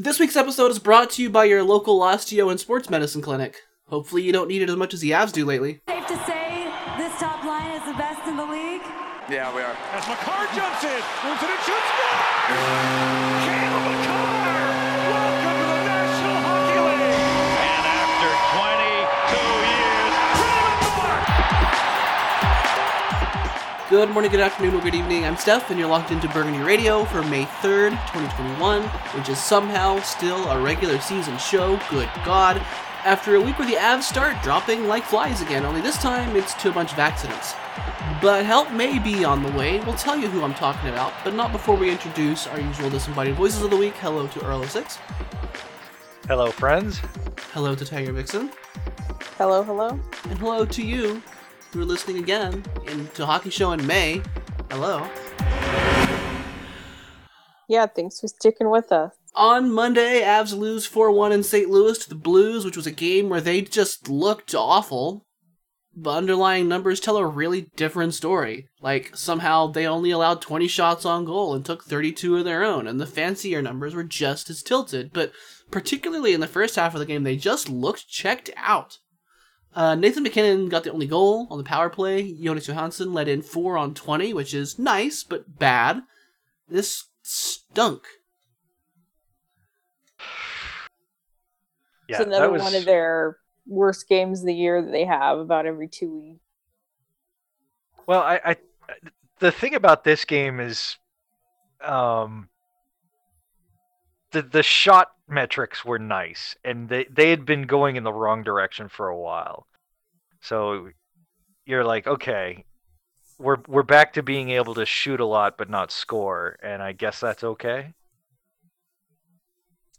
This week's episode is brought to you by your local osteo and sports medicine clinic. Hopefully, you don't need it as much as the Avs do lately. Safe to say this top line is the best in the league. Yeah, we are. As Makar jumps in, moves it and shoots. Cale Makar! Good morning, good afternoon, or good evening. I'm Steph, and you're locked into Burgundy Radio for May 3rd, 2021, which is somehow still a regular season show. Good God. After a week where the Avs start dropping like flies again, only this time it's to a bunch of accidents. But help may be on the way. We'll tell you who I'm talking about, but not before we introduce our usual disembodied voices of the week. Hello to Earl 6. Hello, friends. Hello to Tiger Vixen. Hello, hello. And hello to you who are listening again in, to Hockey Show in May. Hello. Yeah, thanks for sticking with us. On Monday, Avs lose 4 1 in St. Louis to the Blues, which was a game where they just looked awful. The underlying numbers tell a really different story. Like, somehow they only allowed 20 shots on goal and took 32 of their own, and the fancier numbers were just as tilted. But particularly in the first half of the game, they just looked checked out. Uh, Nathan MacKinnon got the only goal on the power play. Jonas Johansson led in 4 on 20, which is nice, but bad. This stunk. Yeah, it's another that was, one of their worst games of the year that they have about every two weeks. Well, I, I the thing about this game is, um, the the shot metrics were nice, and they they had been going in the wrong direction for a while. So you're like, okay, we're we're back to being able to shoot a lot but not score, and I guess that's okay.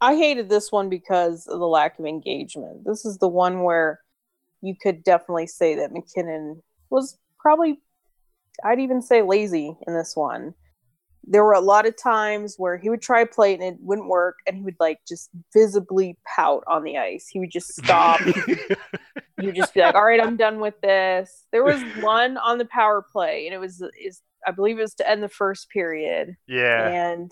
I hated this one because of the lack of engagement. This is the one where you could definitely say that MacKinnon was probably, I'd even say lazy in this one. There were a lot of times where he would try play and it wouldn't work, and he would like just visibly pout on the ice. He would just stop. You'd just be like, "All right, I'm done with this." There was one on the power play, and it was is I believe it was to end the first period yeah, and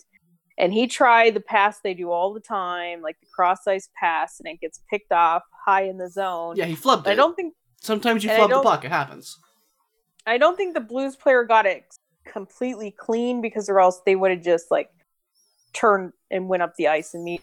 and he tried the pass they do all the time, like the cross ice pass, and it gets picked off high in the zone. Yeah, he flubbed it. I don't think Sometimes you and flub the puck. It happens. I don't think the Blues player got it completely clean because or else they would have just like turned and went up the ice and meet.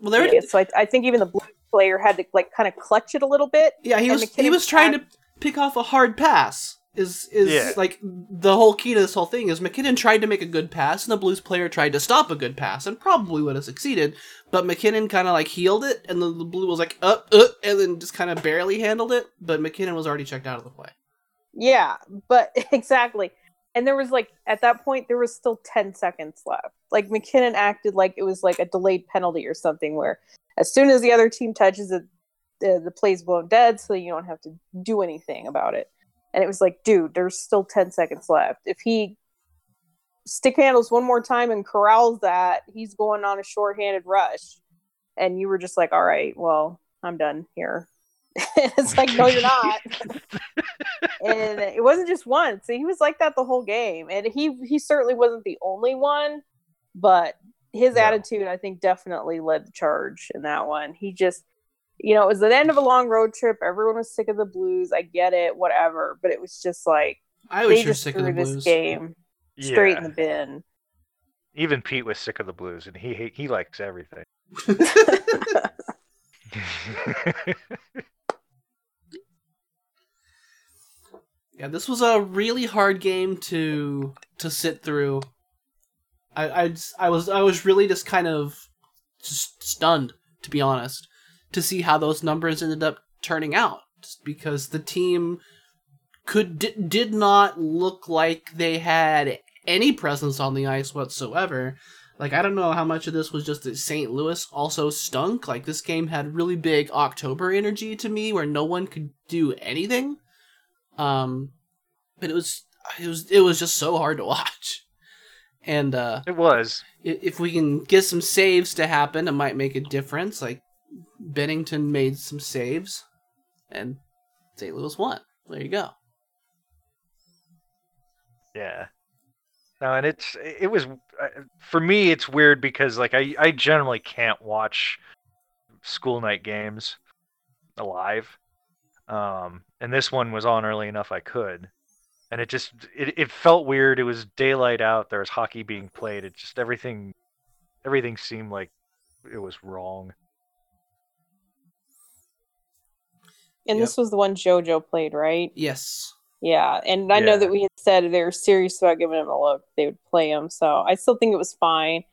Well, there. it. So I, I think even the Blues player had to like kind of clutch it a little bit. Yeah, he and was. He was trying to pick off a hard pass. Is is Yeah. like the whole key to this whole thing is MacKinnon tried to make a good pass and the Blues player tried to stop a good pass and probably would have succeeded, but MacKinnon kind of like healed it and the, the Blue was like uh uh and then just kind of barely handled it, but MacKinnon was already checked out of the play. Yeah, but exactly. And there was like at that point there was still 10 seconds left. Like MacKinnon acted like it was like a delayed penalty or something where as soon as the other team touches it the, the play's blown dead so you don't have to do anything about it. And it was like, dude, there's still 10 seconds left. If he stick handles one more time and corrals that, he's going on a shorthanded rush. And you were just like, all right, well, I'm done here. it's like, no, you're not and it wasn't just once. He was like that the whole game, and he he certainly wasn't the only one, but his No. attitude, I think, definitely led the charge in that one. He just, you know, it was the end of a long road trip. Everyone was sick of the Blues. I get it, whatever, but it was just like I was they just sick of threw the this Blues. game straight in the bin. Even Pete was sick of the Blues, and he he, he likes everything. Yeah, this was a really hard game to to sit through. I I, I was I was really just kind of just stunned to be honest to see how those numbers ended up turning out because the team could di- did not look like they had any presence on the ice whatsoever. Like I don't know how much of this was just that St. Louis also stunk. Like this game had really big October energy to me where no one could do anything. Um, but it was it was it was just so hard to watch. And uh, it was. if we can get some saves to happen, it might make a difference. Like Binnington made some saves, and St. Louis won. There you go. Yeah. No, and it's it was uh, for me. It's weird because like I I generally can't watch school night games alive, um, and this one was on early enough I could, and it just it, it felt weird. It was daylight out. There was hockey being played. It just everything everything seemed like it was wrong. And Yep. this was the one JoJo played, right? Yes. Yeah, and I know that we had said they were serious about giving him a look, they would play him. So I still think it was fine.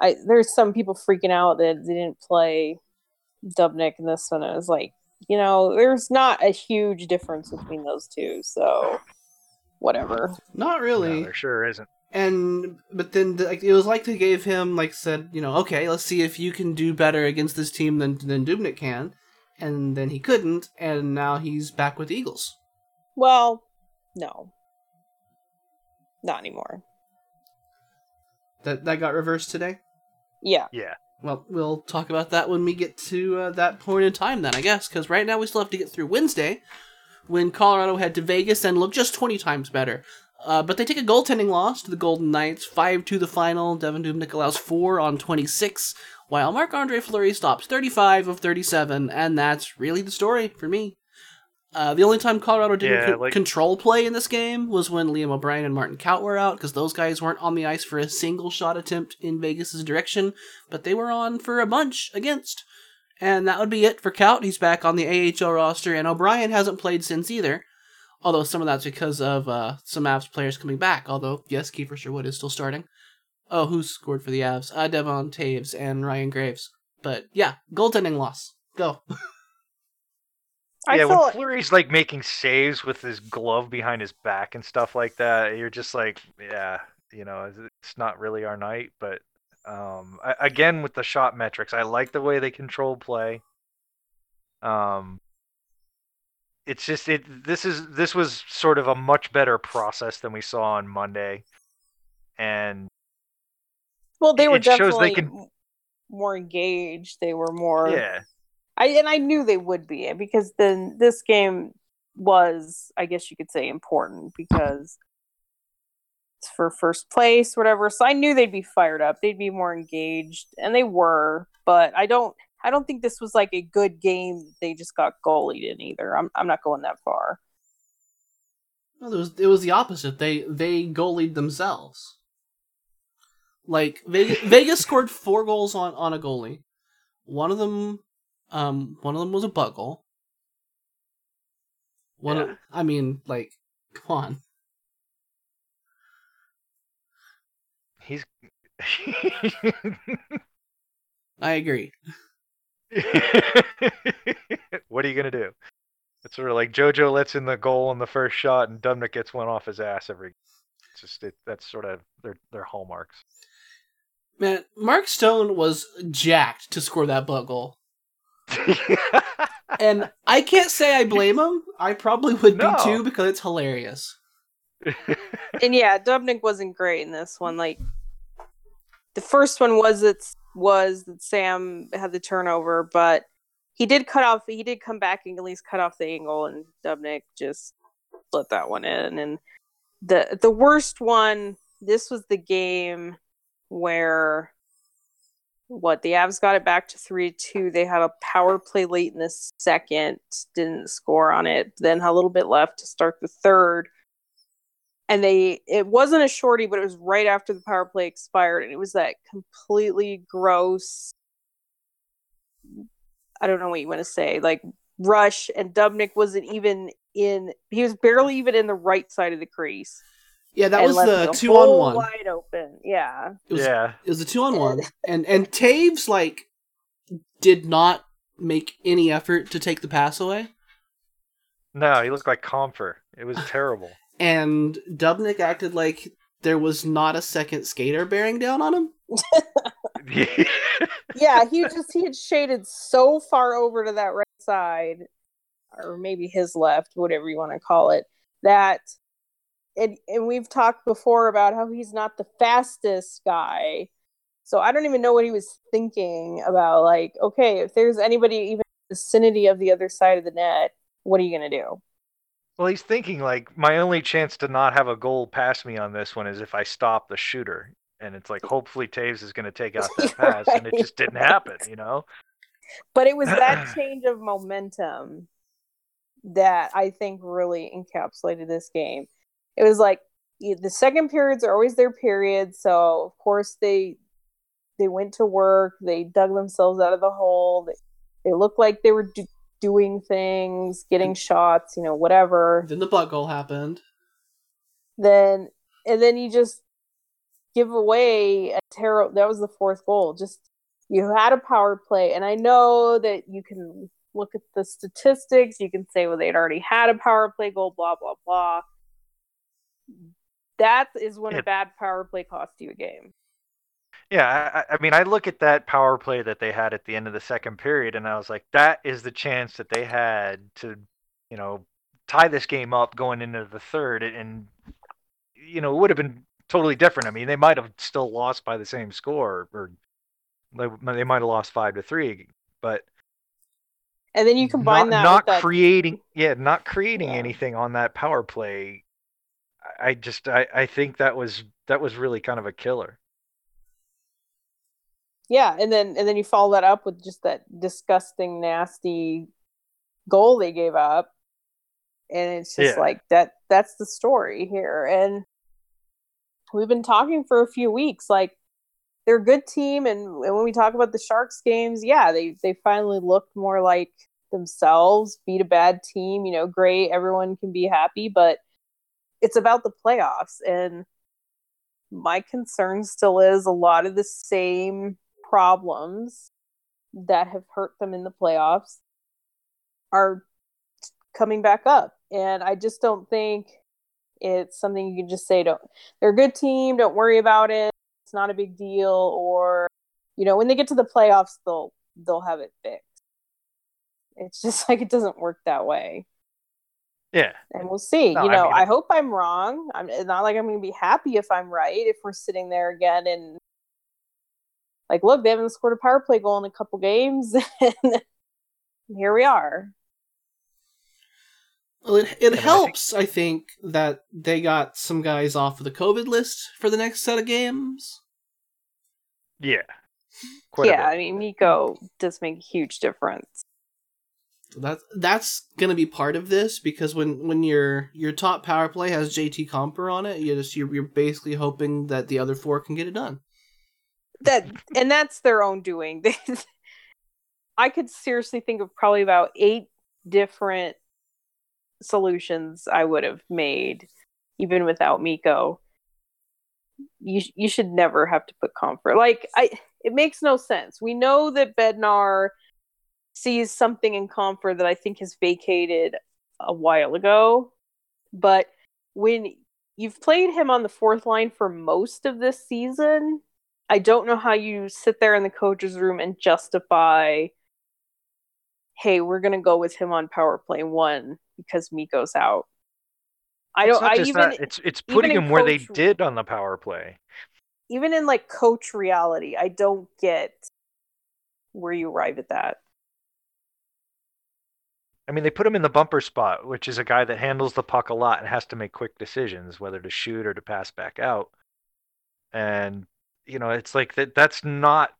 I there's some people freaking out that they didn't play Dubnyk in this one. I was like, you know, there's not a huge difference between those two. So whatever. Not No, really. there sure isn't. and but then the- like it was like they gave him like said you know okay let's see if you can do better against this team than than Dubnyk can, and then he couldn't, and now he's back with the Eagles. Well, no, not anymore. That that got reversed today. Yeah, Yeah. Well, we'll talk about that when we get to uh, that point in time, then I guess, because right now we still have to get through Wednesday, when Colorado head to Vegas and look just twenty times better. Uh, but they take a goaltending loss to the Golden Knights, five to the final. Devan Dubnyk allows four on twenty six, while Marc Andre Fleury stops thirty five of thirty seven, and that's really the story for me. Uh, the only time Colorado didn't Yeah, con- like- control play in this game was when Liam O'Brien and Martin Kaut were out, because those guys weren't on the ice for a single shot attempt in Vegas' direction, but they were on for a bunch against. And that would be it for Kaut. He's back on the AHL roster, and O'Brien hasn't played since either. Although some of that's because of uh, some Avs players coming back. Although, yes, Kiefer Sherwood is still starting. Oh, who scored for the Avs? Uh, Devon Toews and Ryan Graves. But yeah, goaltending loss. Go. I yeah, feel when Fleury's like making saves with his glove behind his back and stuff like that, you're just like, yeah, you know, it's not really our night. But um, I, again, with the shot metrics, I like the way they control play. Um, it's just it. This is this was sort of a much better process than we saw on Monday, and well, they were it shows they definitely can- more engaged. They were more. yeah, I and I knew they would be because then this game was, I guess you could say, important because it's for first place, whatever. So I knew they'd be fired up. They'd be more engaged, and they were. But I don't, I don't think this was like a good game. They just got goalied in either. I'm, I'm not going that far. No, it was it was the opposite. They they goalied themselves. Like Vegas, Vegas scored four goals on on a goalie. One of them, um, one of them was a goal. One, of, I mean, like, come on. he's. I agree. what are you gonna do? It's sort of like JoJo lets in the goal on the first shot, and Dubnyk gets one off his ass every. It's just it, that's sort of their their hallmarks. Man, Mark Stone was jacked to score that butt goal, and I can't say I blame him. I probably would No. be too because it's hilarious. and yeah, Dubnyk wasn't great in this one. Like the first one was it's was that Sam had the turnover, but he did cut off. He did come back and at least cut off the angle, and Dubnyk just let that one in. And the the worst one. This was the game where what the Avs got it back to three two. They had a power play late in the second, didn't score on it. Then a little bit left to start the third and they it wasn't a shorty but it was right after the power play expired and it was that completely gross i don't know what you want to say like rush and dubnyk wasn't even in he was barely even in the right side of the crease Yeah, that was the two on one. wide open yeah It was, yeah, It was a two on one, and and Toews like did not make any effort to take the pass away, no, he looked like Compher. It was terrible. and Dubnyk acted like there was not a second skater bearing down on him. yeah he just he had shaded so far over to that right side or maybe his left whatever you want to call it that and, and we've talked before about how he's not the fastest guy so i don't even know what he was thinking about like okay if there's anybody even in the vicinity of the other side of the net what are you going to do Well, he's thinking like my only chance to not have a goal pass me on this one is if I stop the shooter, and it's like hopefully Toews is going to take out that pass, and it just didn't happen. You know? But it was that change of momentum that I think really encapsulated this game. It was like the second periods are always their periods, so of course they they went to work, they dug themselves out of the hole. They, they looked like they were do- doing things, getting shots, you know, whatever. Then the butt goal happened. Then and then you just give away a terrible. That was the fourth goal. Just you had a power play, and I know that you can look at the statistics. You can say, well, they'd already had a power play goal, blah blah blah. That is when Yeah. a bad power play costs you a game. Yeah, I, I- I mean, I look at that power play that they had at the end of the second period, and I was like, that is the chance that they had to, you know, tie this game up going into the third, and you know, it would have been totally different. I mean, they might have still lost by the same score, or they, they might have lost five to three, but And then you combine not, that not with that. creating, yeah, not creating Yeah. anything on that power play. I- just, I, I think that was that was really kind of a killer. yeah, and then and then you follow that up with just that disgusting, nasty goal they gave up, and it's just Yeah. like that. That's the story here, and we've been talking for a few weeks. Like they're a good team, and, and when we talk about the Sharks games, yeah, they they finally looked more like themselves. Beat a bad team, you know, great. Everyone can be happy, but it's about the playoffs, and my concern still is a lot of the same problems that have hurt them in the playoffs are coming back up. And I just don't think it's something you can just say, don't, they're a good team, don't worry about it. It's not a big deal. Or, you know, when they get to the playoffs, they'll, they'll have it fixed. It's just like it doesn't work that way. Yeah, And we'll see. No, you I know, mean- I, hope I'm wrong. I'm it's not like I'm going to be happy if I'm right. If we're sitting there again and like, look, they haven't scored a power play goal in a couple games, and here we are. Well, it, it helps, I think, that they got some guys off of the COVID list for the next set of games. yeah, quite yeah. I mean, Mikko does make a huge difference. That that's gonna be part of this because when when your your top power play has JT Compher on it, you just you're, you're basically hoping that the other four can get it done. That and that's their own doing. I could seriously think of probably about eight different solutions I would have made, even without Mikko. You you should never have to put Compher. Like I, it makes no sense. We know that Bednar sees something in Compher that I think has vacated a while ago, but when you've played him on the fourth line for most of this season, I don't know how you sit there in the coach's room and justify, hey, we're gonna go with him on power play one because Mikko's out. I don't. I even that. It's it's putting in him where they did on the power play. even in like coach reality, I don't get where you arrive at that. I mean, they put him in the bumper spot, which is a guy that handles the puck a lot and has to make quick decisions, whether to shoot or to pass back out. And you know, it's like that. That's not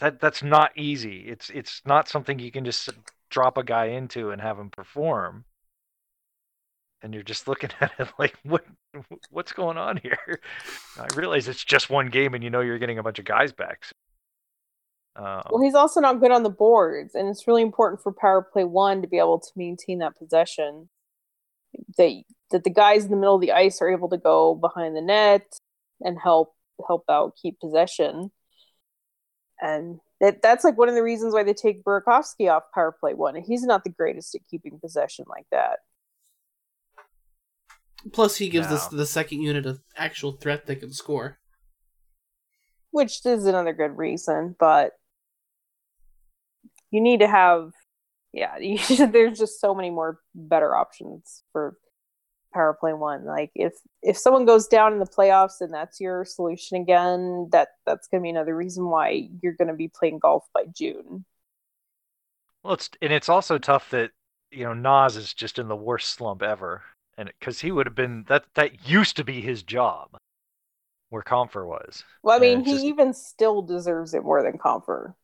that. That's not easy. It's it's not something you can just drop a guy into and have him perform. And you're just looking at it like, what what's going on here? I realize it's just one game, and you know you're getting a bunch of guys back. so- Um, Well, he's also not good on the boards, and it's really important for power play one to be able to maintain that possession. That that the guys in the middle of the ice are able to go behind the net and help help out keep possession. And that that's like one of the reasons why they take Burakovsky off power play one. He's not the greatest at keeping possession like that. Plus, he gives us the second unit of actual threat that can score. which is another good reason but you need to have yeah you, there's just so many more better options for power play one like if if someone goes down in the playoffs and that's your solution again that that's going to be another reason why you're going to be playing golf by june Well, it's and it's also tough that you know Naz is just in the worst slump ever, and because he would have been that that used to be his job, where Compher was. Well, I mean, he just- even still deserves it more than Compher.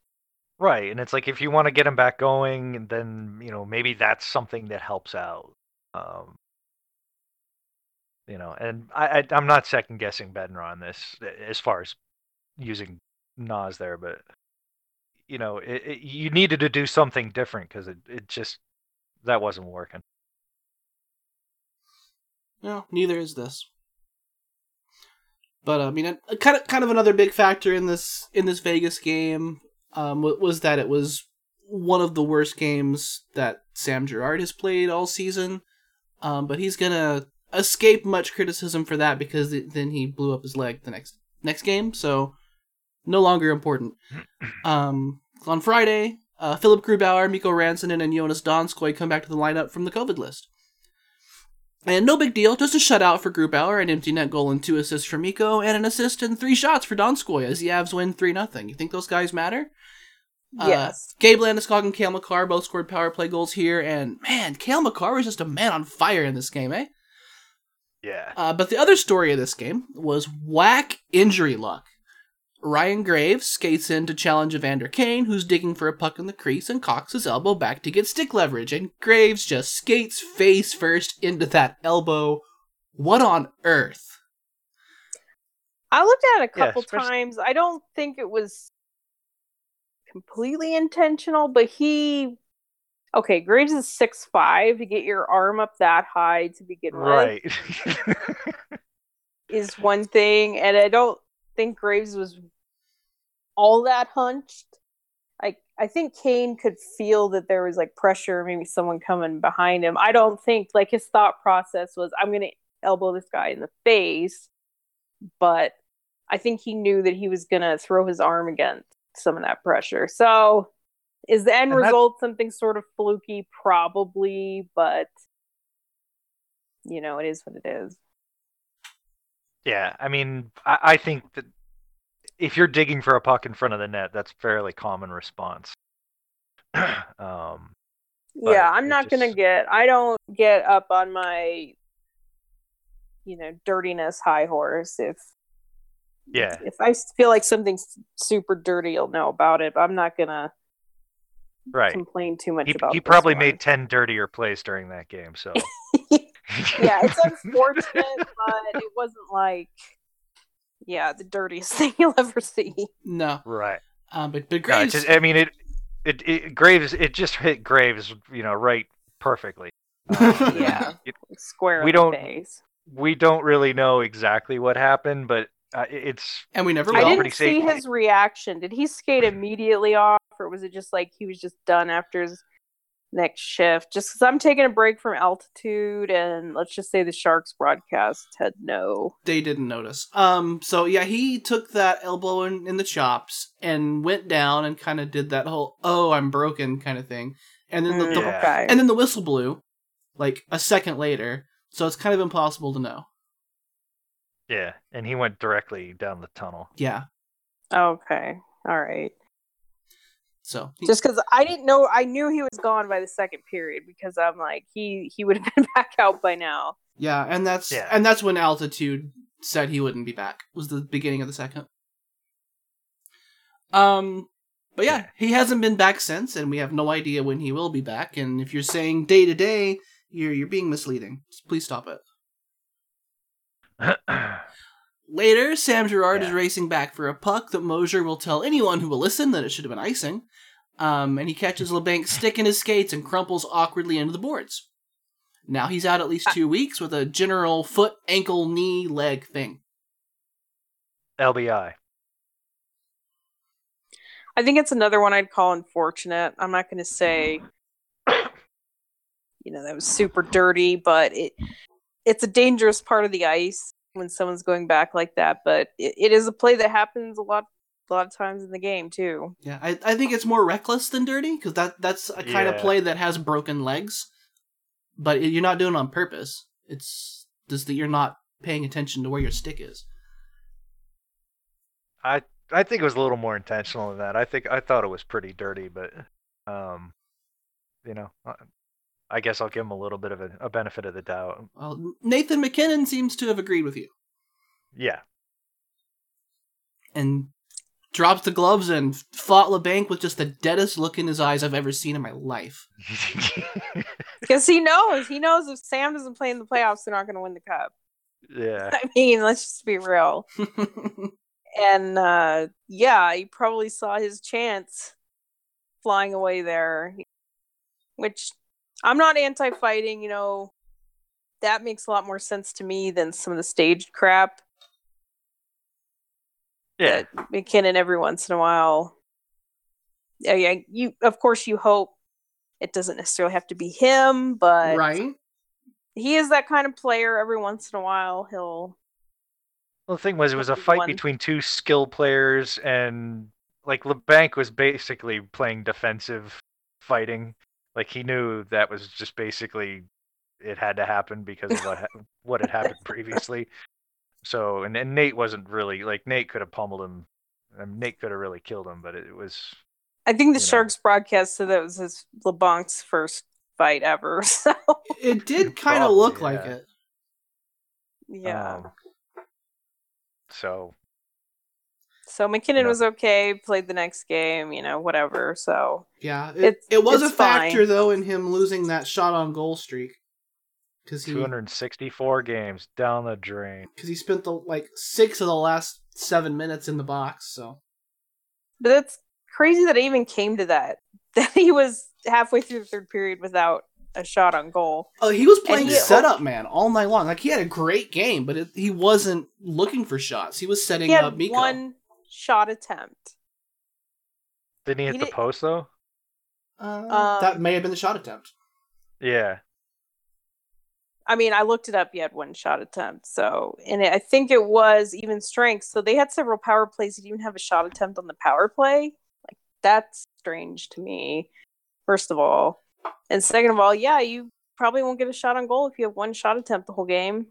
Right, and it's like if you want to get him back going, then you know maybe that's something that helps out. Um, you know, and I, I I'm not second guessing Bednar on this as far as using Naz there, but you know, it, it, you needed to do something different because it it just that wasn't working. No, neither is this. But uh, I mean, a, kind of kind of another big factor in this in this Vegas game um, was that it was one of the worst games that Sam Girard has played all season. Um, but he's gonna escape much criticism for that because th- then he blew up his leg the next next game, so no longer important. Um, on Friday, uh, Philipp Grubauer, Mikko Rantanen, and Joonas Donskoi come back to the lineup from the COVID list. And no big deal, just a shutout for Grubauer, an empty net goal and two assists for Mikko, and an assist and three shots for Donskoi as the Avs win 3 0. You think those guys matter? Uh, Yes. Gabe Landeskog and Cale Makar both scored power play goals here, and man, Cale Makar was just a man on fire in this game, eh? Yeah, Uh, but the other story of this game was whack injury luck. Ryan Graves skates in to challenge Evander Kane, who's digging for a puck in the crease, and cocks his elbow back to get stick leverage, and Graves just skates face first into that elbow. What on earth? I looked at it a Yeah, couple especially- times. I don't think it was completely intentional, but he okay, Graves is six five to get your arm up that high to begin with right. is one thing, and I don't think Graves was all that hunched. Like I think Kane could feel that there was like pressure, maybe someone coming behind him. I don't think like his thought process was I'm gonna elbow this guy in the face, but I think he knew that he was gonna throw his arm against some of that pressure. So is the end And that- result something sort of fluky? Probably, but you know, it is what it is. Yeah, I mean, I, I think that if you're digging for a puck in front of the net, that's fairly common response. um, yeah, I'm not gonna get. I don't get up on my, you know, dirtiness high horse. If yeah, if I feel like something's super dirty, you'll know about it. But I'm not gonna right. complain too much He, about. he probably one. made ten dirtier plays during that game. So yeah, it's unfortunate, but it wasn't like, yeah, the dirtiest thing you'll ever see. No. right. Um, but, but No, Graves. just, I mean, it, it, it, Graves, it just hit Graves, you know, right perfectly. Uh, Yeah. it- Square We don't- face. we don't really know exactly what happened, but uh, it's and we never I I didn't- didn't see safe. his reaction. Did he skate immediately off, or was it just like he was just done after his next shift? Just because I'm taking a break from altitude, and let's just say the Sharks broadcast had no. they didn't notice. Um, so yeah, he took that elbow in, in the chops and went down and kind of did that whole "oh, I'm broken" kind of thing, and then the, Mm, the Okay. and then the whistle blew, like a second later. So it's kind of impossible to know. yeah, and he went directly down the tunnel. Yeah. okay. All right. So Just because I didn't know, I knew he was gone by the second period because I'm like he he would have been back out by now. yeah, and that's Yeah. and that's when altitude said he wouldn't be back. Was the beginning of the second. Um, but yeah, Yeah. he hasn't been back since, and we have no idea when he will be back. And if you're saying day to day, you're you're being misleading. Please stop it. Later, Sam Girard is racing back for a puck that Moser will tell anyone who will listen that it should have been icing. Um, and he catches Labanc's stick in his skates and crumples awkwardly into the boards. Now he's out at least two weeks with a general foot, ankle, knee, leg thing. LBI. I think it's another one I'd call unfortunate. I'm not going to say, you know, that was super dirty, but it it's a dangerous part of the ice when someone's going back like that. But it, it is a play that happens a lot, a lot of times in the game too. Yeah, I, I think it's more reckless than dirty because that that's a kind of play that has broken legs, but you're not doing it on purpose. It's just that you're not paying attention to where your stick is. I I think it was a little more intentional than that. I think I thought it was pretty dirty, but um, you know, I, I guess I'll give him a little bit of a, a benefit of the doubt. Well, Nathan MacKinnon seems to have agreed with you Yeah. and drops the gloves and fought Labanc with just the deadest look in his eyes I've ever seen in my life. Because he knows. He knows if Sam doesn't play in the playoffs, they're not going to win the cup. yeah. I mean, let's just be real. And uh, yeah, he probably saw his chance flying away there, which I'm not anti fighting, you know, that makes a lot more sense to me than some of the staged crap Yeah. that MacKinnon every once in a while. Yeah, yeah, you of course you hope it doesn't necessarily have to be him, but right? he is that kind of player. Every once in a while, he'll Well, the thing was, it was a fight one. between two skill players, and like Labanc was basically playing defensive fighting. Like he knew that was just basically it had to happen because of what what had happened previously. So, and, and Nate wasn't really like Nate could have pummeled him. And Nate could have really killed him, but it was I think the You know. Sharks broadcast said that was his Labanc's first fight ever. So It did kind of Probably, look like it. yeah. um, so so MacKinnon know. was okay, played the next game, you know, whatever. So Yeah, it, it was a factor fine. though in him losing that shot on goal streak because he 264 games down the drain. because he spent the like six of the last seven minutes in the box. So but that's crazy that it even came to that. That he was halfway through the third period without a shot on goal. oh, he was playing he- setup man all night long. Like he had a great game, but it, he wasn't looking for shots. He was setting He had up Mikko. one shot attempt. Didn't he hit He the did- post though? Uh, Um, that may have been the shot attempt. Yeah. I mean, I looked it up. He had one shot attempt. So, and it, I think it was even strength. So they had several power plays. He didn't even have a shot attempt on the power play. Like that's strange to me. First of all, and second of all, yeah, you probably won't get a shot on goal if you have one shot attempt the whole game.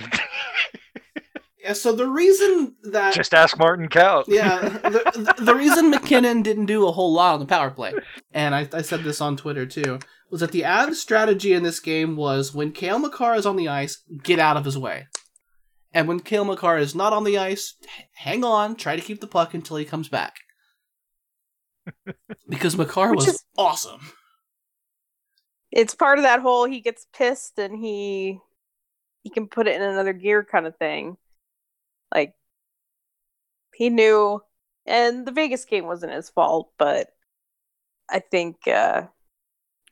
Yeah. So the reason that Just ask Martin Kaut. yeah, the, the reason MacKinnon didn't do a whole lot on the power play, and I, I said this on Twitter too, was that the Avs strategy in this game was when Cale Makar is on the ice, get out of his way. And when Cale Makar is not on the ice, hang on, try to keep the puck until he comes back. because Makar Which was is- awesome. It's part of that whole he gets pissed and he he can put it in another gear kind of thing. Like he knew and the Vegas game wasn't his fault, but I think uh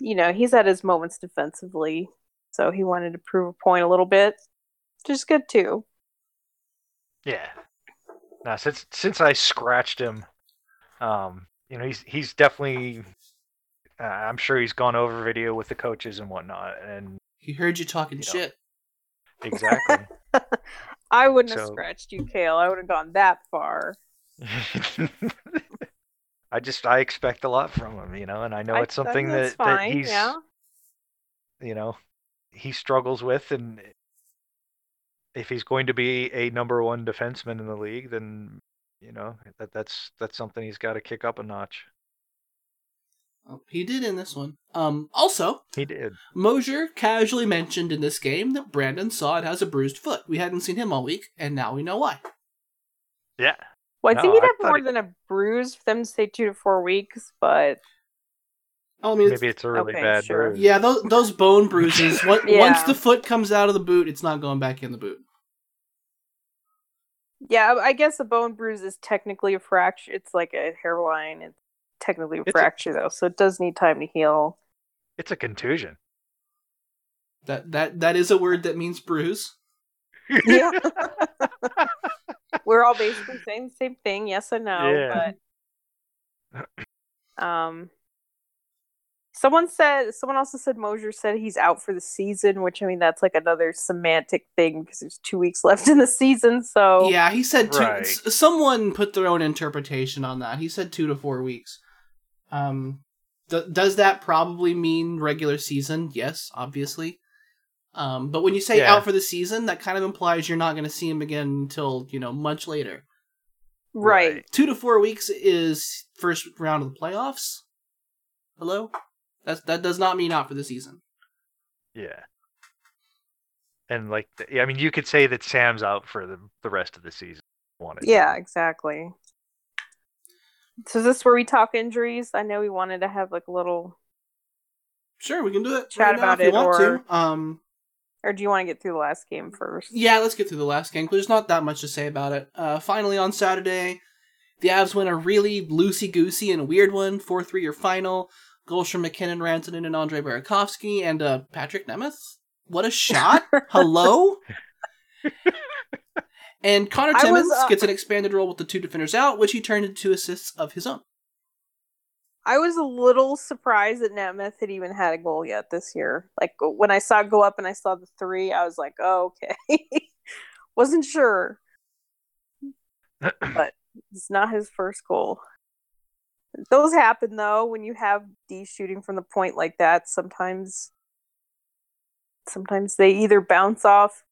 you know, he's had his moments defensively, so he wanted to prove a point a little bit. Just is good too. Yeah. Now since since I scratched him, um, you know, he's he's definitely. Uh, I'm sure he's gone over video with the coaches and whatnot, and He heard you talking You know. shit. exactly. I wouldn't have scratched you, Cale. I would have gone that far. I just I expect a lot from him, you know, and I know I- it's something that, that he's yeah. you know he struggles with, and if he's going to be a number one defenseman in the league, then you know that that's that's something he's got to kick up a notch. Oh, he did in this one. Um, also, He did. Moser casually mentioned in this game that Brandon Saad has a bruised foot. We hadn't seen him all week, and now we know why. Yeah. Well, I think he'd I have more he- than a bruise for them to say two to four weeks, but Oh, I mean, Maybe it's a really Okay, bad sure. bruise. Yeah, those those bone bruises. on- Yeah. Once the foot comes out of the boot, it's not going back in the boot. Yeah, I I guess a bone bruise is technically a fracture. It's like a hairline. It's technically a It's a- fracture, though, so it does need time to heal. It's a contusion. That that that is a word that means bruise. Yeah. We're all basically saying the same thing. Yes and no, Yeah. but um, someone said someone also said Moser said he's out for the season, which I mean that's like another semantic thing because there's two weeks left in the season. So Yeah, he said two. Right. Someone put their own interpretation on that. He said two to four weeks. Um, th- does that probably mean regular season? Yes, obviously. Um, but when you say Yeah. out for the season, that kind of implies you're not going to see him again until you know much later. right. Two to four weeks is first round of the playoffs. Hello, that that does not mean out for the season. Yeah. And like, I mean, you could say that Sam's out for the the rest of the season. Wanted. Yeah, exactly. So is this where we talk injuries? I know we wanted to have like a little, Sure, we can do it Chat right about if you it, want or- to. Um, or do you want to get through the last game first? yeah, let's get through the last game because there's not that much to say about it. Uh, finally on Saturday, the Avs win a really loosey goosey and weird one, four three your final. Goals from MacKinnon, Rantanen, and Andre Burakovsky, and uh, Patrik Nemeth. What a shot! Hello. And Conor I was, Timmins uh, gets an expanded role with the two defenders out, which he turned into assists of his own. I was a little surprised that Nemeth had even had a goal yet this year. Like when I saw it go up and I saw the three, I was like, oh, okay. Wasn't sure. but it's not his first goal. Those happen though when you have D shooting from the point like that. Sometimes, sometimes they either bounce off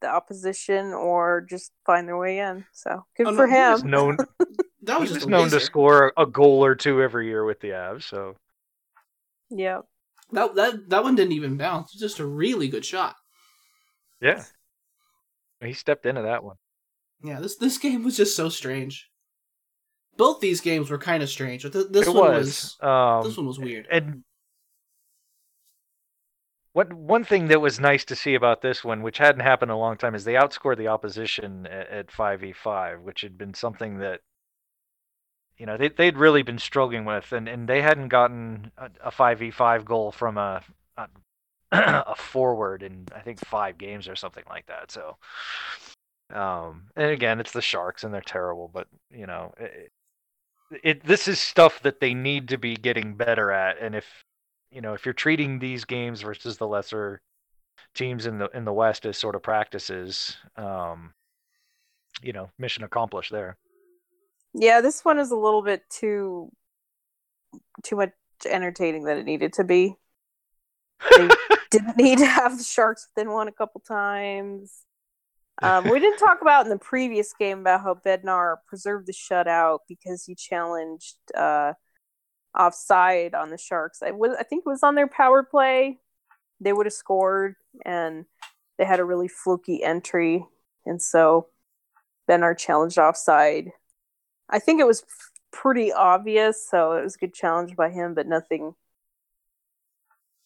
the opposition or just find their way in. So good Oh, no, for he him. known That was he just was a known to score a goal or two every year with the Avs. So Yeah. That that that one didn't even bounce. It's just a really good shot. yeah, he stepped into that one. Yeah, this this game was just so strange. Both these games were kind of strange, but th- this it one was. was, um, this one was weird. and what one thing that was nice to see about this one, which hadn't happened in a long time, is they outscored the opposition at five v five, which had been something that you know they they'd really been struggling with, and and they hadn't gotten a five v five goal from a, a a forward in I think five games or something like that. So, um, and again, it's the Sharks and they're terrible, but you know. It, it this is stuff that they need to be getting better at and if you know if you're treating these games versus the lesser teams in the in the west as sort of practices um you know mission accomplished there Yeah, this one is a little bit too too much entertaining than it needed to be. They didn't need to have the Sharks within one a couple times. Um, we didn't talk about in the previous game about how Bednar preserved the shutout because he challenged uh, offside on the Sharks. I was I think it was on their power play. They would have scored, and they had a really fluky entry, and so Bednar challenged offside. I think it was pretty obvious, so it was a good challenge by him, but nothing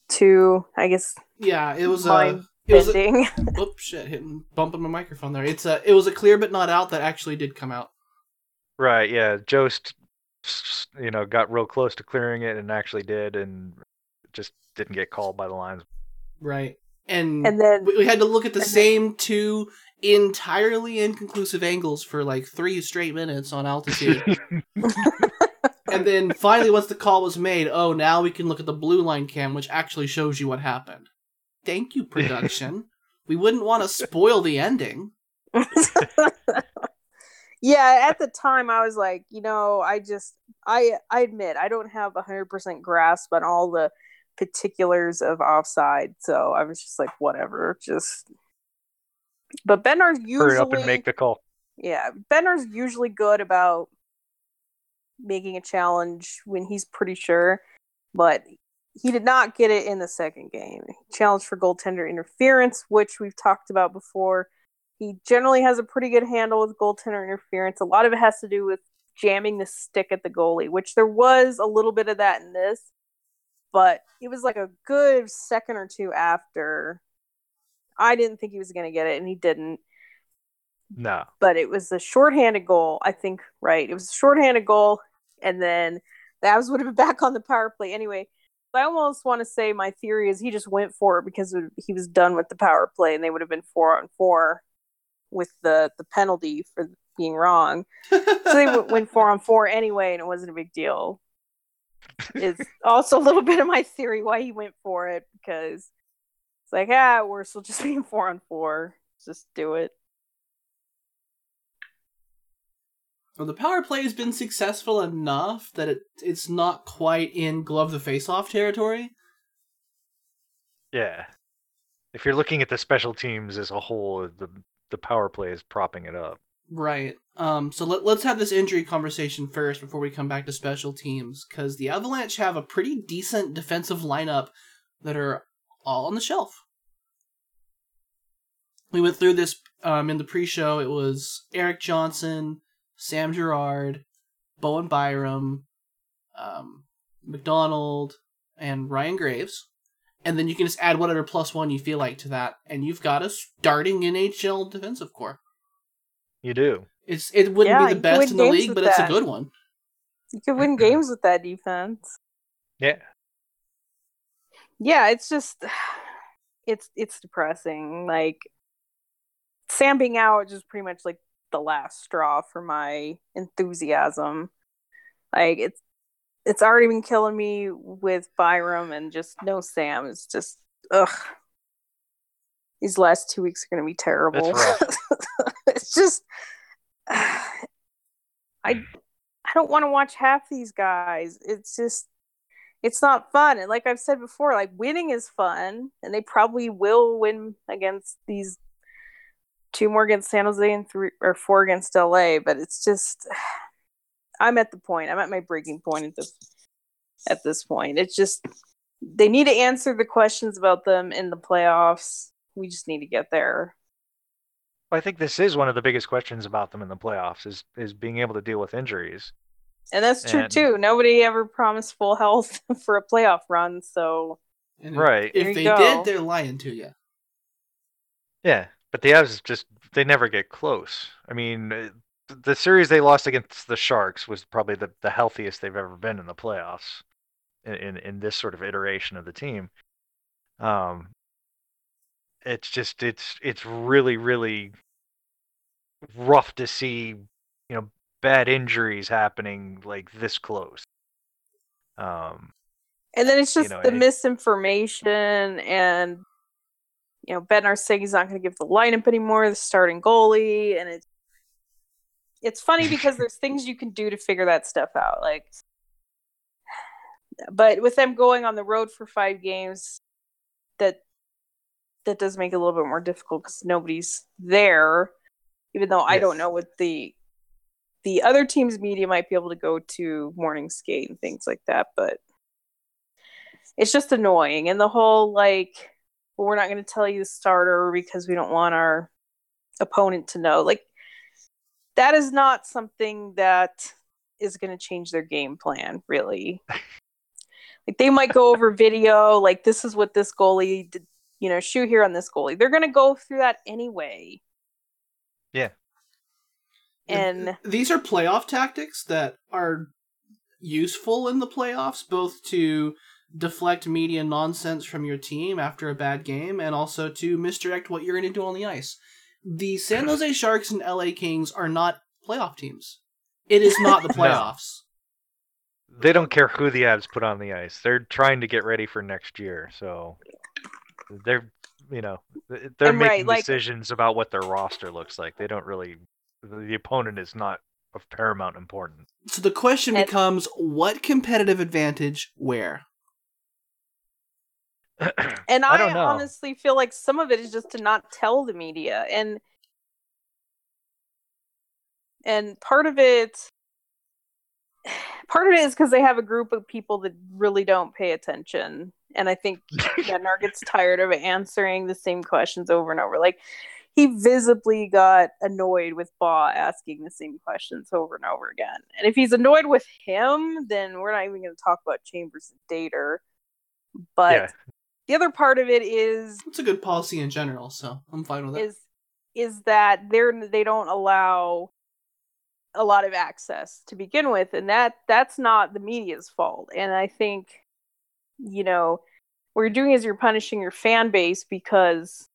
too, I guess, Yeah, it was a mind it was a, bending. Oops, shit, hitting bumping my microphone there. It's a it was a clear but not out that actually did come out. right yeah Jost s- you know got real close to clearing it and actually did and just didn't get called by the lines Right. And, And then- we, we had to look at the and then- same two entirely inconclusive angles for like three straight minutes on altitude. and then finally once the call was made, oh now we can look at the blue line cam which actually shows you what happened. Thank you, production. we wouldn't want to spoil the ending. yeah, at the time I was like, you know, I just I I admit I don't have a hundred percent grasp on all the particulars of offside, so I was just like, whatever, just. But Bednar's usually hurry up and make the call yeah, Bednar's usually good about making a challenge when he's pretty sure, but he did not get it in the second game. He challenged for goaltender interference, which we've talked about before. He generally has a pretty good handle with goaltender interference. A lot of it has to do with jamming the stick at the goalie, which there was a little bit of that in this, but it was like a good second or two after. I didn't think he was going to get it, and he didn't no but it was a shorthanded goal, I think, right? It was a shorthanded goal, and then the Avs would have been back on the power play anyway. I almost want to say my theory is he just went for it because he was done with the power play, and they would have been four on four with the the penalty for being wrong. So they w- went four on four anyway, and it wasn't a big deal. Is also a little bit of my theory why he went for it because it's like ah, we're still just being four on four. Just do it. Well, the power play has been successful enough that it it's not quite in glove the face off territory. yeah if you're looking at the special teams as a whole the the power play is propping it up Right. Um. So let, let's have this injury conversation first before we come back to special teams, because the Avalanche have a pretty decent defensive lineup that are all on the shelf. We went through this um, in the pre-show. It was Erik Johnson, Sam Girard, Bowen Byram, um, McDonald, and Ryan Graves. And then you can just add whatever plus one you feel like to that, and you've got a starting NHL defensive core. You do. It's it wouldn't Yeah, be the best in the league, with but it's a good one. You could win games with that defense. Yeah. Yeah, it's just it's it's depressing. Like Sam being out is just pretty much like the last straw for my enthusiasm. Like it's it's already been killing me with Byram and just no Sam. It's just ugh. These last two weeks are gonna be terrible. It's it's just I I don't want to watch half these guys. It's just it's not fun. And like I've said before, like winning is fun, and they probably will win against these two more against San Jose and three or four against LA. But it's just I'm at the point. I'm at my breaking point at this at this point. It's just they need to answer the questions about them in the playoffs. We just need to get there. I think this is one of the biggest questions about them in the playoffs is is being able to deal with injuries. And that's true And- too. Nobody ever promised full health for a playoff run, so And Right. If, if they go. did, they're lying to you. Yeah, but the Avs just they never get close. I mean, the series they lost against the Sharks was probably the, the healthiest they've ever been in the playoffs in, in in this sort of iteration of the team. Um, it's just it's it's really really rough to see, you know, bad injuries happening like this close. Um, and then it's You just know, the it- misinformation and you know, saying he's not going to give the lineup anymore, the starting goalie, and it's it's funny because there's things you can do to figure that stuff out. Like, but with them going on the road for five games, that that does make it a little bit more difficult because nobody's there. Even though I don't know what the the other team's media might be able to go to morning skate and things like that, but it's just annoying. And the whole like, well, we're not going to tell you the starter because we don't want our opponent to know. Like, that is not something that is going to change their game plan, really. like, they might go over video, like, this is what this goalie did, you know, shoot here on this goalie. They're going to go through that anyway. Yeah. Uh, and these are playoff tactics that are useful in the playoffs, both to deflect media nonsense from your team after a bad game and also to misdirect what you're going to do on the ice. The San Jose Sharks and LA Kings are not playoff teams. It is not the No. playoffs. they don't care who the Avs put on the ice. They're trying to get ready for next year. So they're, you know, they're And right, making like- decisions about what their roster looks like. They don't really, the opponent is not of paramount importance. So the question And- becomes what competitive advantage where? and I I, honestly feel like some of it is just to not tell the media and and part of it part of it is because they have a group of people that really don't pay attention and i think Bednar gets tired of answering the same questions over and over like he visibly got annoyed with Baugh asking the same questions over and over again. And if he's annoyed with him, then we're not even going to talk about Chambers and Dater. But. The other part of it is It's a good policy in general, so I'm fine with it. is is that they're they don't allow a lot of access to begin with and that that's not the media's fault. And i think you know what you're doing is you're punishing your fan base because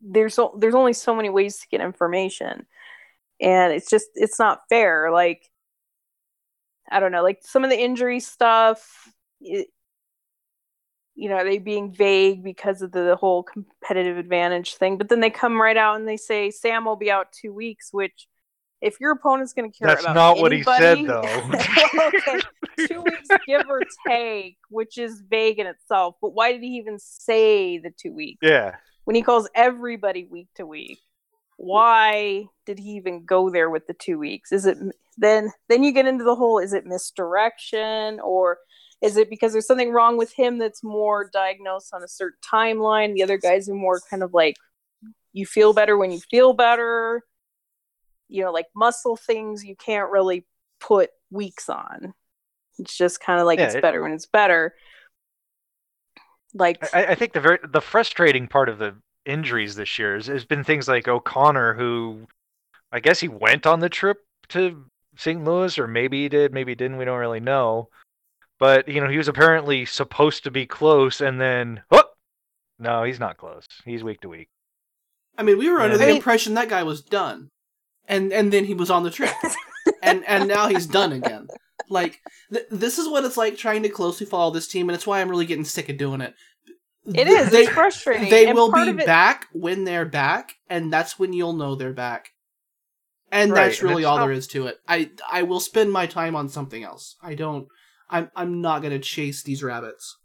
there's o- there's only so many ways to get information. And it's just it's not fair. Like i don't know like some of the injury stuff it, you know, are they being vague because of the, whole competitive advantage thing. But then they come right out and they say Sam will be out two weeks, which if your opponent's going to care about That's about not what he said, anybody- though. okay, two weeks, give or take, which is vague in itself. But why did he even say the two weeks Yeah. when he calls everybody week to week? why did he even go there with the two weeks? Is it then then you get into the whole is it misdirection or is it because there's something wrong with him that's more diagnosed on a certain timeline? The other guys are more kind of like you feel better when you feel better. You know, like muscle things you can't really put weeks on. It's just kind of like Yeah, it's it- better when it's better. Like I, I think the very the frustrating part of the injuries this year has, has been things like O'Connor, who I guess he went on the trip to St. Louis, or maybe he did, maybe he didn't. We don't really know. But you know, he was apparently supposed to be close, and then oh, no, he's not close. He's week to week. I mean, we were under Yeah. the I mean- impression that guy was done, and and then he was on the trip, and and now he's done again. Like th- this is what it's like trying to closely follow this team, and it's why I'm really getting sick of doing it. it is. They, it's frustrating. they and will be it- back when they're back, and that's when you'll know they're back. And Right, that's really it's all not- there is to it. I I will spend my time on something else. I don't. I'm I'm not gonna chase these rabbits.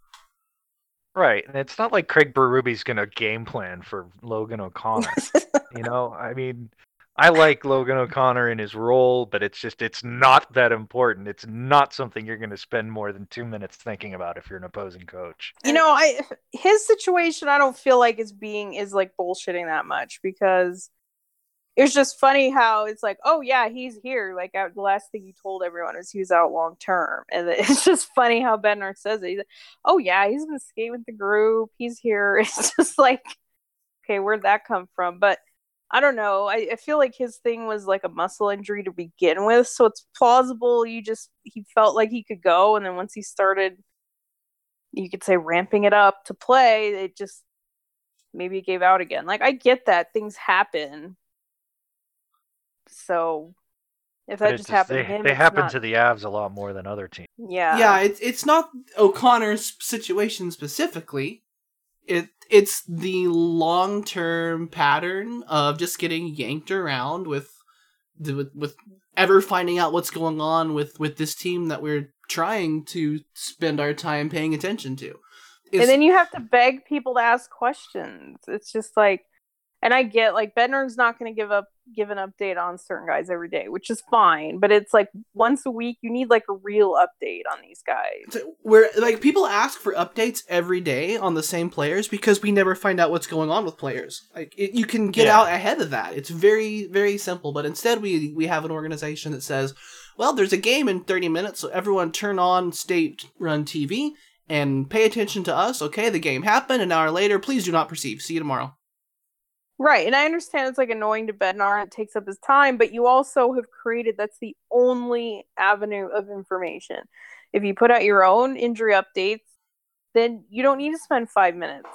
Right, and it's not like Craig Berube gonna game plan for Logan O'Connor. you know, I mean, I like Logan O'Connor in his role, but it's just it's not that important. It's not something you're gonna spend more than two minutes thinking about if you're an opposing coach. you know i his situation i don't feel like is being is like bullshitting that much because it's just funny how it's like oh yeah he's here. Like uh, the last thing he told everyone is he was out long term. And it's just funny how bednar says it. He's like, oh yeah he's been skating with the group. He's here. It's just like okay where'd that come from? But i don't know. I, I feel like his thing was like a muscle injury to begin with. So it's plausible you just he felt like he could go. And then once he started you could say ramping it up to play it just maybe gave out again. Like i get that things happen so if But that it just happened they, to him they happen not- to the Avs a lot more than other teams. yeah yeah, it's it's not O'Connor's situation specifically. It it's the long term pattern of just getting yanked around with the with, with ever finding out what's going on with with this team that we're trying to spend our time paying attention to. It's- and then you have to beg people to ask questions it's just like and i get like bednar's not going to give up give an update on certain guys every day which is fine but it's like once a week you need like a real update on these guys to- where like people ask for updates every day on the same players because we never find out what's going on with players. Like it, you can get Yeah. out ahead of that. It's very very simple, but instead we we have an organization that says, "Well, there's a game in 30 minutes, so everyone turn on state run TV and pay attention to us. Okay, the game happened an hour later. Please do not perceive. See you tomorrow." Right, and I understand it's like annoying to Bednar, it takes up his time, but you also have created that's the only avenue of information. If you put out your own injury updates, then you don't need to spend five minutes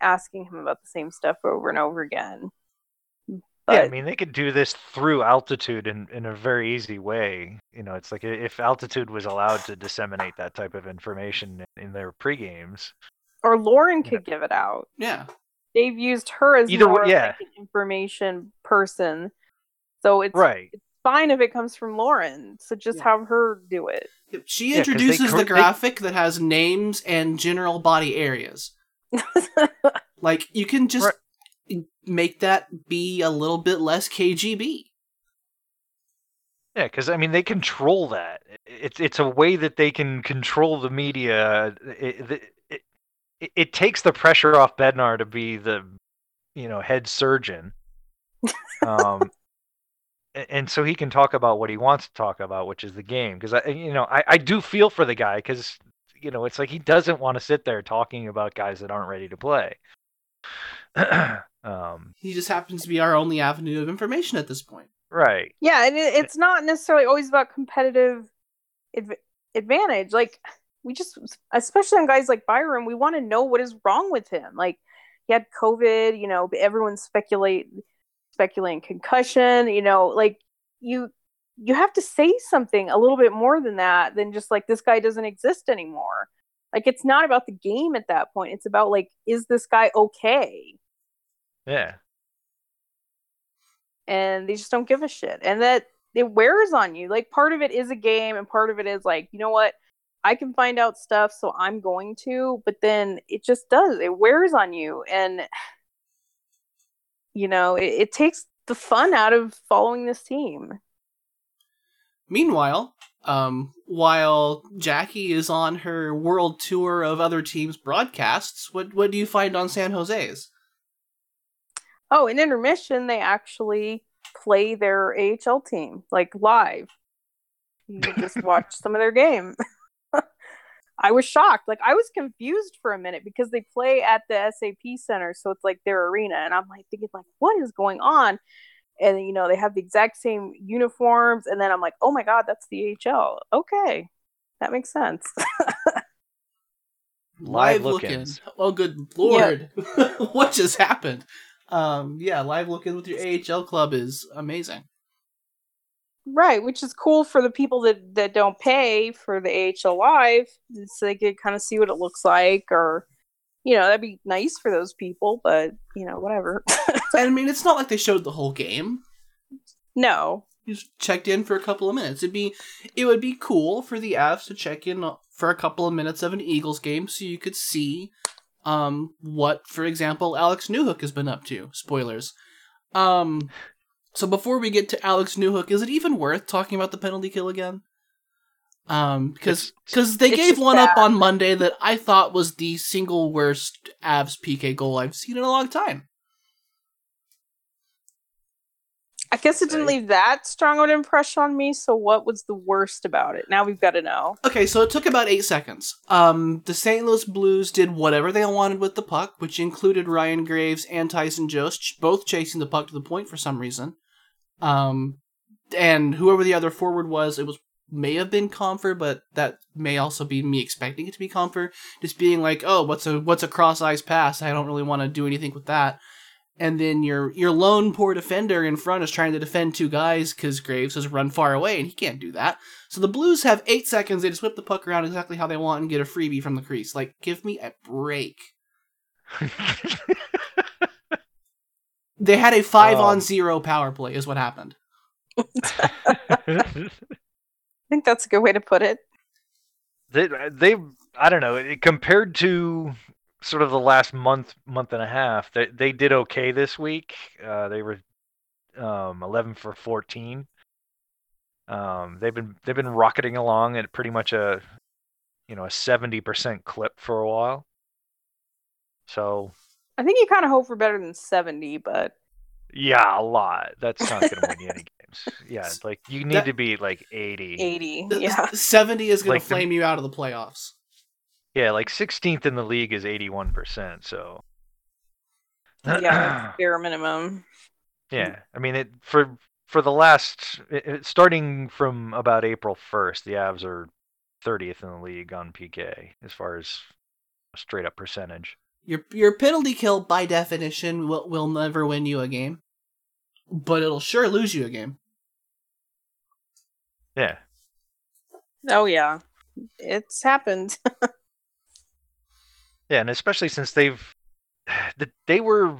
asking him about the same stuff over and over again. yeah, I mean they could do this through altitude in, in a very easy way. You know, it's like if altitude was allowed to disseminate that type of information in, in their pre-games. or Lauren Yeah. could give it out. Yeah. They've used her as Either more way- yeah. like an information person. So it's Right. It's fine if it comes from Lauren. So just Yeah. have her do it. She Yeah, 'cause they introduces cr- the they- graphic that has names and general body areas. Like you can just make that be a little bit less KGB. Yeah, because I mean they control that. It's it's a way that they can control the media. It, it, it, it takes the pressure off Bednar to be the, you know, head surgeon. Um, and so he can talk about what he wants to talk about, which is the game. Because I, you know, I, I do feel for the guy because you know it's like he doesn't want to sit there talking about guys that aren't ready to play. um, He just happens to be our only avenue of information at this point. right. Yeah, and it, it's not necessarily always about competitive adv- advantage. Like we just, especially on guys like Byram, we want to know what is wrong with him. Like he had COVID. You know, everyone's speculate speculating concussion. You know, like you you have to say something a little bit more than that than just like this guy doesn't exist anymore. Like it's not about the game at that point. It's about like, is this guy okay? Yeah. and they just don't give a shit and that it wears on you like part of it is a game and part of it is like you know what i can find out stuff so i'm going to but then it just does it wears on you and you know it, it takes the fun out of following this team. Meanwhile, um, while Jackie is on her world tour of other teams' broadcasts, what what do you find on San Jose's? Oh, in intermission, they actually play their AHL team like live. You can just watch some of their game. I was shocked. Like I was confused for a minute because they play at the SAP Center, so it's like their arena, and I'm like thinking like, what is going on? And you know they have the exact same uniforms, and then I'm like, oh my god, that's the AHL. Okay, that makes sense. Live looking. look-ins. Oh, good lord! what just happened? Um, yeah, live looking with your AHL club is amazing. Right, which is cool for the people that that don't pay for the AHL live, so they could kind of see what it looks like, or you know that'd be nice for those people. But you know, whatever. And I mean, it's not like they showed the whole game. no, You just checked in for a couple of minutes. It'd be, it would be cool for the Avs to check in for a couple of minutes of an Eagles game, so you could see, um, what, for example, Alex Newhook has been up to. Spoilers. Um, so before we get to Alex Newhook, is it even worth talking about the penalty kill again? Um, because because they it's gave just one up on Monday that I thought was the single worst Avs PK goal I've seen in a long time. I guess it didn't leave that strong of an impression on me. So, what was the worst about it? Now we've got to know. Okay, so it took about eight seconds. Um, the St. Louis Blues did whatever they wanted with the puck, which included Ryan Graves and Tyson Jost, both chasing the puck to the point for some reason. Um, and whoever the other forward was, it was may have been Compher, but that may also be me expecting it to be Compher, just being like, "Oh, what's a what's a cross ice pass? I don't really want to do anything with that." And then your your lone poor defender in front is trying to defend two guys because Graves has run far away and he can't do that. So the Blues have eight seconds. They just whip the puck around exactly how they want and get a freebie from the crease. Like, give me a break. They had a five on Um. zero power play, is what happened. I think that's a good way to put it. they they I don't know compared to sort of the last month month and a half they they did okay this week uh they were um 11 for 14 um they've been they've been rocketing along at pretty much a you know a 70% clip for a while so I think you kind of hope for better than 70, but yeah a lot that's not going to win you any games yeah like you need That- to be like 80 80. Yeah. 70 is going Like to the- flame you out of the playoffs. yeah like 16th in the league is 81% so Yeah, bare minimum. Yeah, I mean it for for the last it, it- starting from about April first, the Avs are 30th in the league on PK as far as straight up percentage. Your your penalty kill, by definition, will, will never win you a game, but it'll sure lose you a game. Yeah, Oh, yeah. It's happened. yeah, and especially since they've the, they were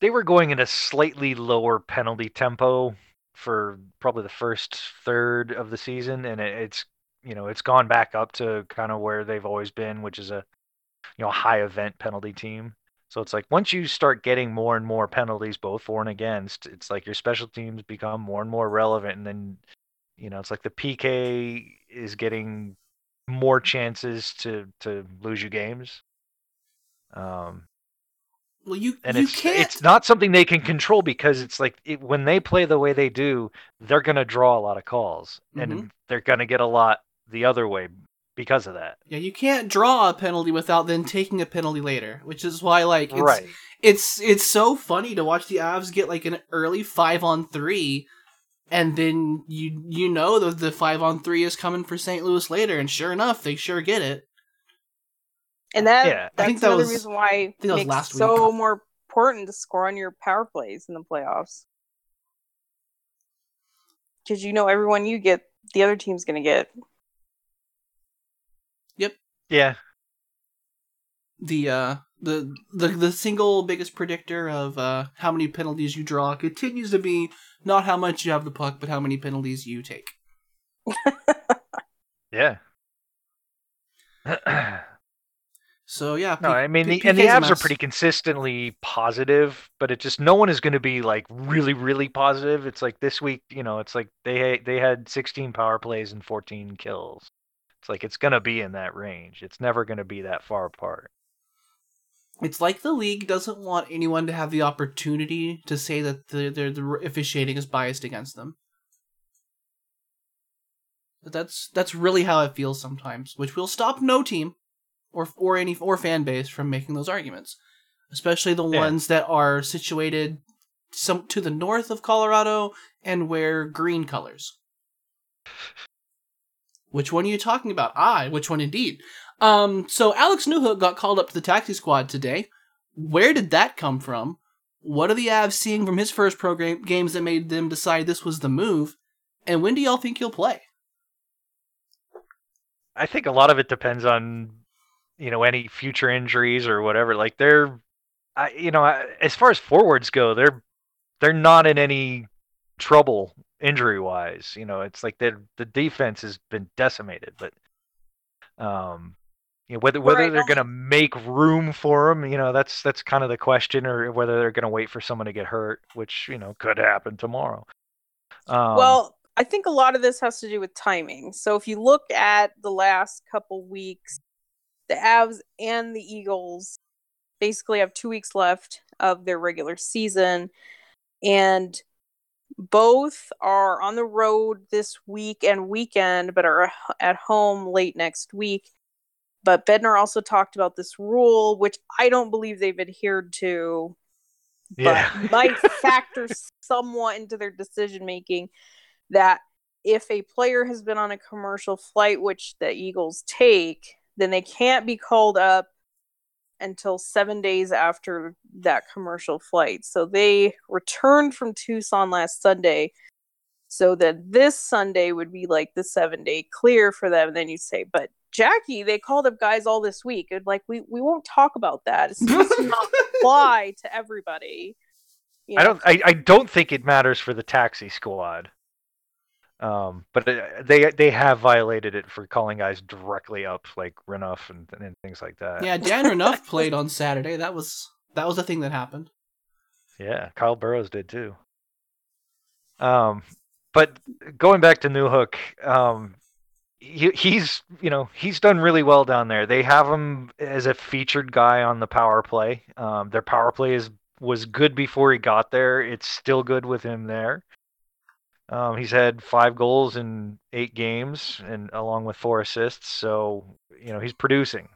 they were going in a slightly lower penalty tempo for probably the first third of the season, and it, it's you know it's gone back up to kind of where they've always been, which is a you know high event penalty team. So it's like once you start getting more and more penalties, both for and against, it's like your special teams become more and more relevant, and then you know it's like the PK is getting more chances to to lose you games. Um, Well, you and you it's can't. it's not something they can control because it's like it, when they play the way they do, they're gonna draw a lot of calls, Mhm. and they're gonna get a lot the other way because of that. Yeah, you can't draw a penalty without then taking a penalty later, which is why like it's, right. it's it's so funny to watch the Avs get like an early five on three, and then you you know that the five on three is coming for St. Louis later, and sure enough, they sure get it. And that Yeah, I that's think that another was- reason why that it makes last so week. more important to score on your power plays in the playoffs. Because you know everyone you get, the other team's going to get. Yeah, The uh the the the single biggest predictor of uh how many penalties you draw continues to be not how much you have the puck, but how many penalties you take. yeah. So yeah. No, P- I mean, P- the, and the Avs are pretty consistently positive, but it just no one is going to be like really, really positive. It's like this week, you know, it's like they they had 16 power plays and 14 kills. It's like it's going to be in that range. It's never going to be that far apart. It's like the league doesn't want anyone to have the opportunity to say that the, the, the officiating is biased against them. But that's that's really how it feels sometimes, which will stop no team or or any or fan base from making those arguments, especially the Yeah. ones that are situated some to the north of Colorado and wear green colors. Which one are you talking about? I, which one indeed? Um, so Alex Newhook got called up to the taxi squad today. Where did that come from? What are the Avs seeing from his first program games that made them decide this was the move? And when do y'all think he'll play? I think a lot of it depends on, you know, any future injuries or whatever. Like they're, I, you know, as far as forwards go, they're they're not in any trouble injury wise. You know, it's like the the defense has been decimated, but um, you know, whether whether Right, they're going to make room for him, you know, that's that's kind of the question, or whether they're going to wait for someone to get hurt, which you know could happen tomorrow. Um, well, I think a lot of this has to do with timing. So if you look at the last couple weeks, the Avs and the Eagles basically have two weeks left of their regular season, and both are on the road this week and weekend, but are at home late next week. But Bednar also talked about this rule, which I don't believe they've adhered to, yeah, but might factor somewhat into their decision making that if a player has been on a commercial flight which the eagles take then they can't be called up until seven days after that commercial flight. So they returned from tucson last sunday so that this sunday would be like the seven day clear for them. And then you say but jackie they called up guys all this week. And like we, we won't talk about that. It's supposed to not apply to everybody. You I don't. I, I don't think it matters for the taxi squad. Um, but uh, they they have violated it for calling guys directly up, like Renouf and, and things like that. Yeah, Dan Renouf played on Saturday. That was that was the thing that happened. Yeah, Kyle Burroughs did too. Um, but going back to Newhook, um, he, he's you know he's done really well down there. They have him as a featured guy on the power play. Um, their power play is was good before he got there. It's still good with him there. Um, he's had five goals in eight games, and along with four assists. So you know he's producing.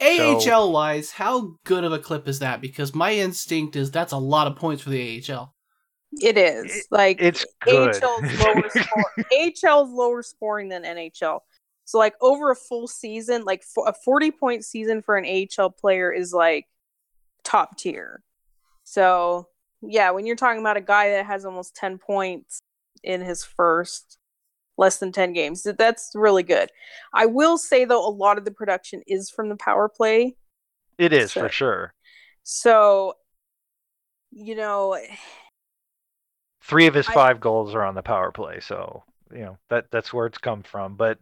AHL wise, how good of a clip is that? Because my instinct is that's a lot of points for the AHL. It is It- like It's good. AHL's lower score. AHL's lower scoring than NHL. So like over a full season, like a forty point season for an AHL player is like top tier. So yeah, when you're talking about a guy that has almost ten points in his first less than ten games, that's really good. I will say though, a lot of the production is from the power play. it is So- for sure. So you know, three of his I- five goals are on the power play so you know that that's where it's come from but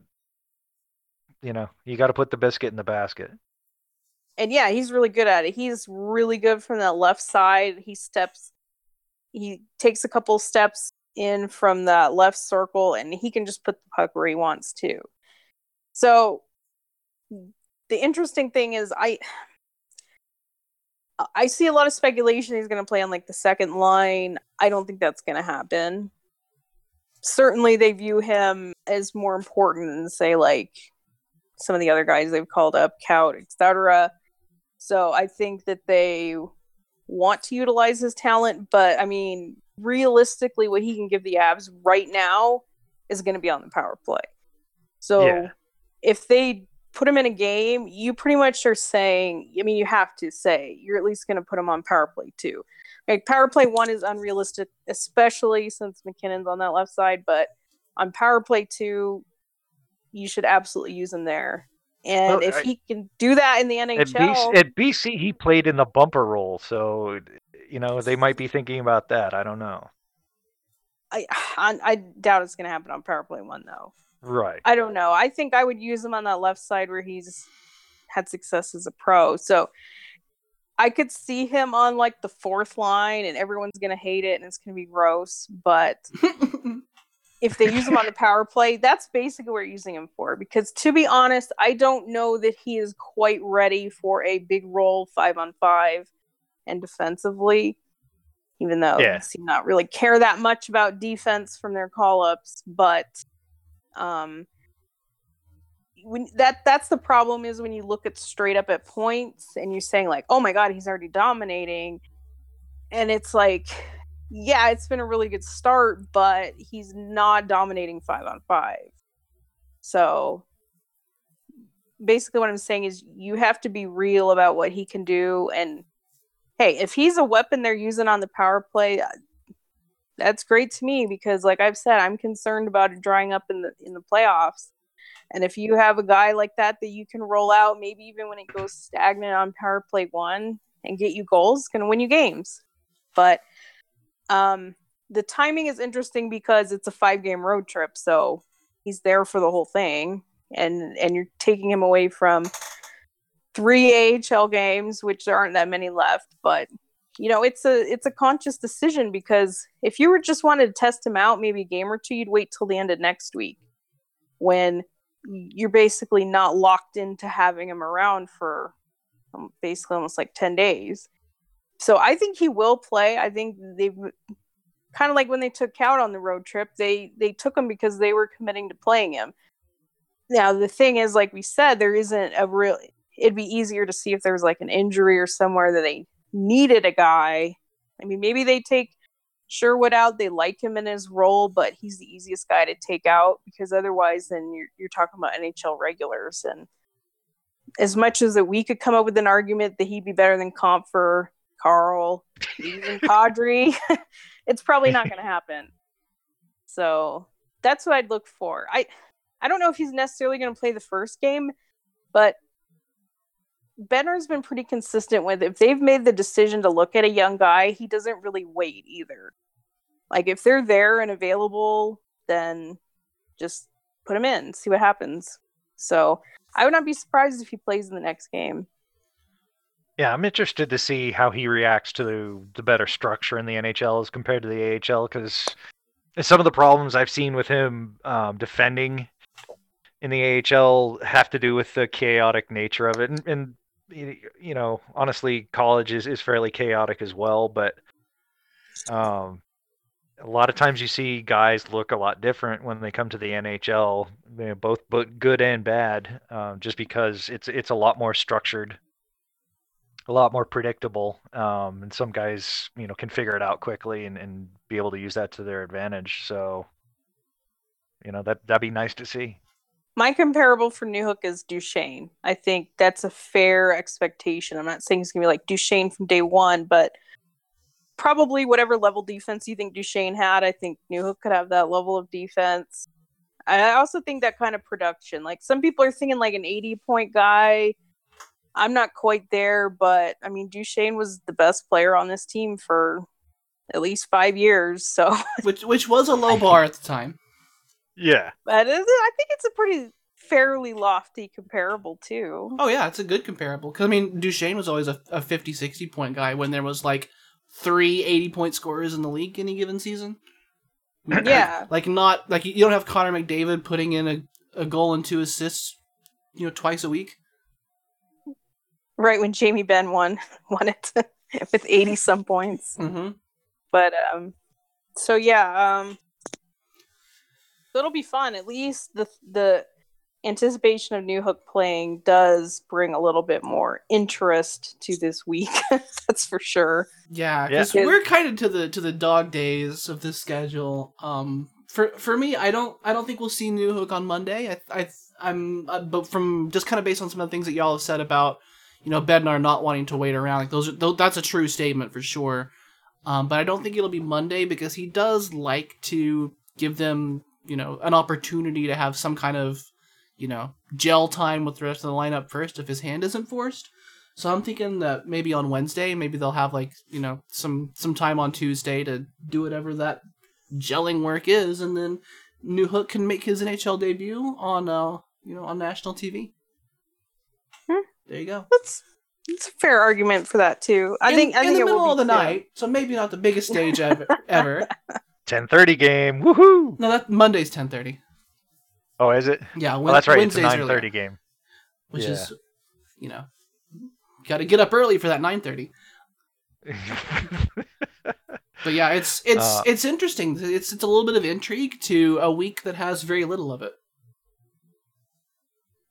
you know you got to put the biscuit in the basket and yeah, he's really good at it. He's really good from that left side. He steps, he takes a couple steps in from that left circle, and he can just put the puck where he wants to. So, the interesting thing is, I I see a lot of speculation he's going to play on like the second line. I don't think that's going to happen. Certainly, they view him as more important than say like some of the other guys they've called up, Kaut, etc. So I think that they want to utilize his talent, but I mean, realistically, what he can give the Avs right now is going to be on the power play. So Yeah. if they put him in a game, you pretty much are saying, I mean, you have to say you're at least going to put him on power play two. Like power play one is unrealistic, especially since MacKinnon's on that left side, but on power play two, you should absolutely use him there. And Well, if I- he can do that in the at NHL, BC, at BC he played in the bumper role so you know they might be thinking about that i don't know I, I I doubt it's going to happen on power play one though. right I don't know. I think I would use him on that left side where he's had success as a pro. So I could see him on like the fourth line and everyone's going to hate it and it's going to be gross. But if they use him on the power play, that's basically what we're using him for. Because to be honest, I don't know that he is quite ready for a big role five on five and defensively, even though Yeah. they seem not really care that much about defense from their call ups. But um, when that that's the problem is when you look at straight up at points and you're saying like, oh my god, he's already dominating, and it's like yeah, it's been a really good start, but he's not dominating five on five. So basically, what I'm saying is you have to be real about what he can do. And hey, if he's a weapon they're using on the power play, uh, that's great to me because, like I've said, I'm concerned about it drying up in the in the playoffs. And if you have a guy like that that you can roll out, maybe even when it goes stagnant on power play one and get you goals, to win you games. But um, the timing is interesting because it's a five game road trip, so he's there for the whole thing, and and you're taking him away from three AHL games, which there aren't that many left. But you know, it's a it's a conscious decision because if you were just wanted to test him out, maybe a game or two, you'd wait till the end of next week, when you're basically not locked into having him around for um, basically almost like ten days. So I think he will play. I think they've kind of like when they took Kaut on the road trip, they they took him because they were committing to playing him. Now the thing is, like we said, there isn't a real. It'd be easier to see if there was like an injury or somewhere that they needed a guy. I mean, maybe they take Sherwood out. They like him in his role, but he's the easiest guy to take out because otherwise, then you're you're talking about NHL regulars. And as much as that we could come up with an argument that he'd be better than Compher Carl, even Kadri, it's probably not going to happen. So that's what I'd look for. I I don't know if he's necessarily going to play the first game, but Bednar's been pretty consistent with if they've made the decision to look at a young guy, he doesn't really wait either. Like if they're there and available, then just put him in, see what happens. So I would not be surprised if he plays in the next game. Yeah, I'm interested to see how he reacts to the, the better structure in the NHL as compared to the AHL because some of the problems I've seen with him um, defending in the AHL have to do with the chaotic nature of it. And, and you know, honestly, college is, is fairly chaotic as well. But um, a lot of times you see guys look a lot different when they come to the NHL, you know, both but good and bad, um, just because it's it's a lot more structured a lot more predictable. Um, and some guys, you know, can figure it out quickly and, and be able to use that to their advantage. So, you know, that that'd be nice to see. My comparable for Newhook is Duchene. I think that's a fair expectation. I'm not saying it's gonna be like Duchene from day one, but probably whatever level defense you think Duchene had, I think Newhook could have that level of defense. I also think that kind of production. Like some people are thinking like an 80 point guy. I'm not quite there, but I mean Duchene was the best player on this team for at least five years. So which which was a low bar at the time. Yeah. but it- I think it's a pretty fairly lofty comparable too. Oh yeah, it's a good comparable. Because I mean, Duchene was always a, a 50, 60 point guy when there was like three 80 point scorers in the league any given season. Yeah. Like not like you don't have Connor McDavid putting in a, a goal and two assists, you know, twice a week. Right when Jamie Benn won won it with 80 some points. Mm-hmm. But um so yeah, um so it'll be fun. At least the the anticipation of Newhook playing does bring a little bit more interest to this week. That's for sure. Yeah, Yeah. because we're kind of to the to the dog days of this schedule. Um, for for me, I don't I don't think we'll see Newhook on Monday. I I I'm uh, but from just kind of based on some of the things that y'all have said about you know Bednar not wanting to wait around, like those are tho- that's a true statement for sure. Um, but I don't think it'll be Monday because he does like to give them you know an opportunity to have some kind of you know gel time with the rest of the lineup first if his hand isn't forced. So I'm thinking that maybe on Wednesday, maybe they'll have like you know some some time on Tuesday to do whatever that gelling work is, and then Newhook can make his NHL debut on uh you know on national TV. There you go. That's it's a fair argument for that too. I in, think I in think the it will middle of the too. night, so maybe not the biggest stage ever. ever. 10:30 game. Woohoo! No, that Monday's ten thirty. Oh, is it? Yeah, Oh, that's right. Wednesday's it's a earlier, 9:30 game. which Yeah. is, you know, got to get up early for that nine thirty. But yeah, it's it's Uh, it's interesting. It's it's a little bit of intrigue to a week that has very little of it.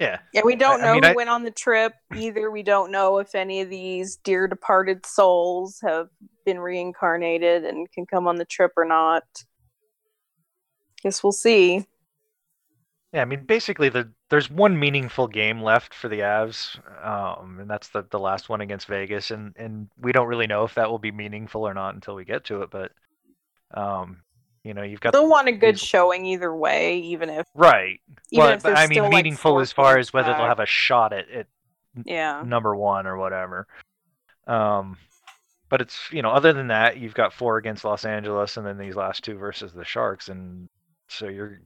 Yeah. Yeah, we don't I- I know mean, who I- went on the trip either. We don't know if any of these dear departed souls have been reincarnated and can come on the trip or not. Guess we'll see. Yeah, I mean, basically, the there's one meaningful game left for the Avs, um, and that's the the last one against Vegas, and and we don't really know if that will be meaningful or not until we get to it. But, um, you know, you've got They'll want a good these- showing either way, even if right, even but, if but I mean, still, like, meaningful as far as whether they'll have a shot at at yeah. number one or whatever. Um, but it's you know, other than that, you've got four against Los Angeles, and then these last two versus the Sharks, and so you're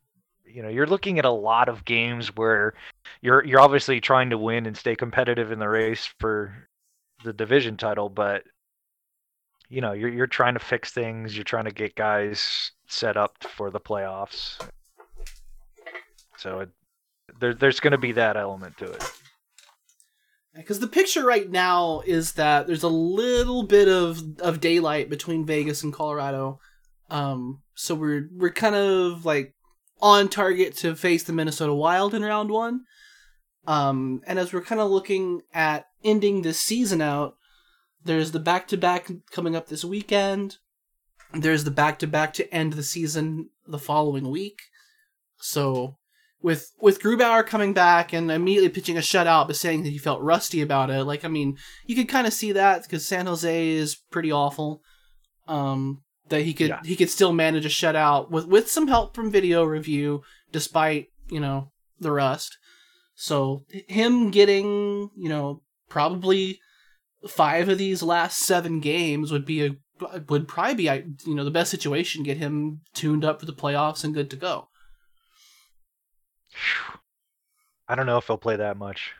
you know you're looking at a lot of games where you're you're obviously trying to win and stay competitive in the race for the division title, but you know you're you're trying to fix things, you're trying to get guys set up for the playoffs. So it, there there's going to be that element to it. Because the picture right now is that there's a little bit of of daylight between Vegas and Colorado, um, so we're we're kind of like on target to face the Minnesota Wild in round one. Um, and as we're kind of looking at ending this season out, there's the back to back coming up this weekend. There's the back to back to end the season the following week. So with with Grubauer coming back and immediately pitching a shutout, but saying that he felt rusty about it. Like, I mean, you could kind of see that because San Jose is pretty awful. Um, that he could Yeah. he could still manage a shutout with with some help from video review, despite you know the rust. So him getting you know probably five of these last seven games would be a would probably be you know the best situation get him tuned up for the playoffs and good to go. I don't know if he'll play that much.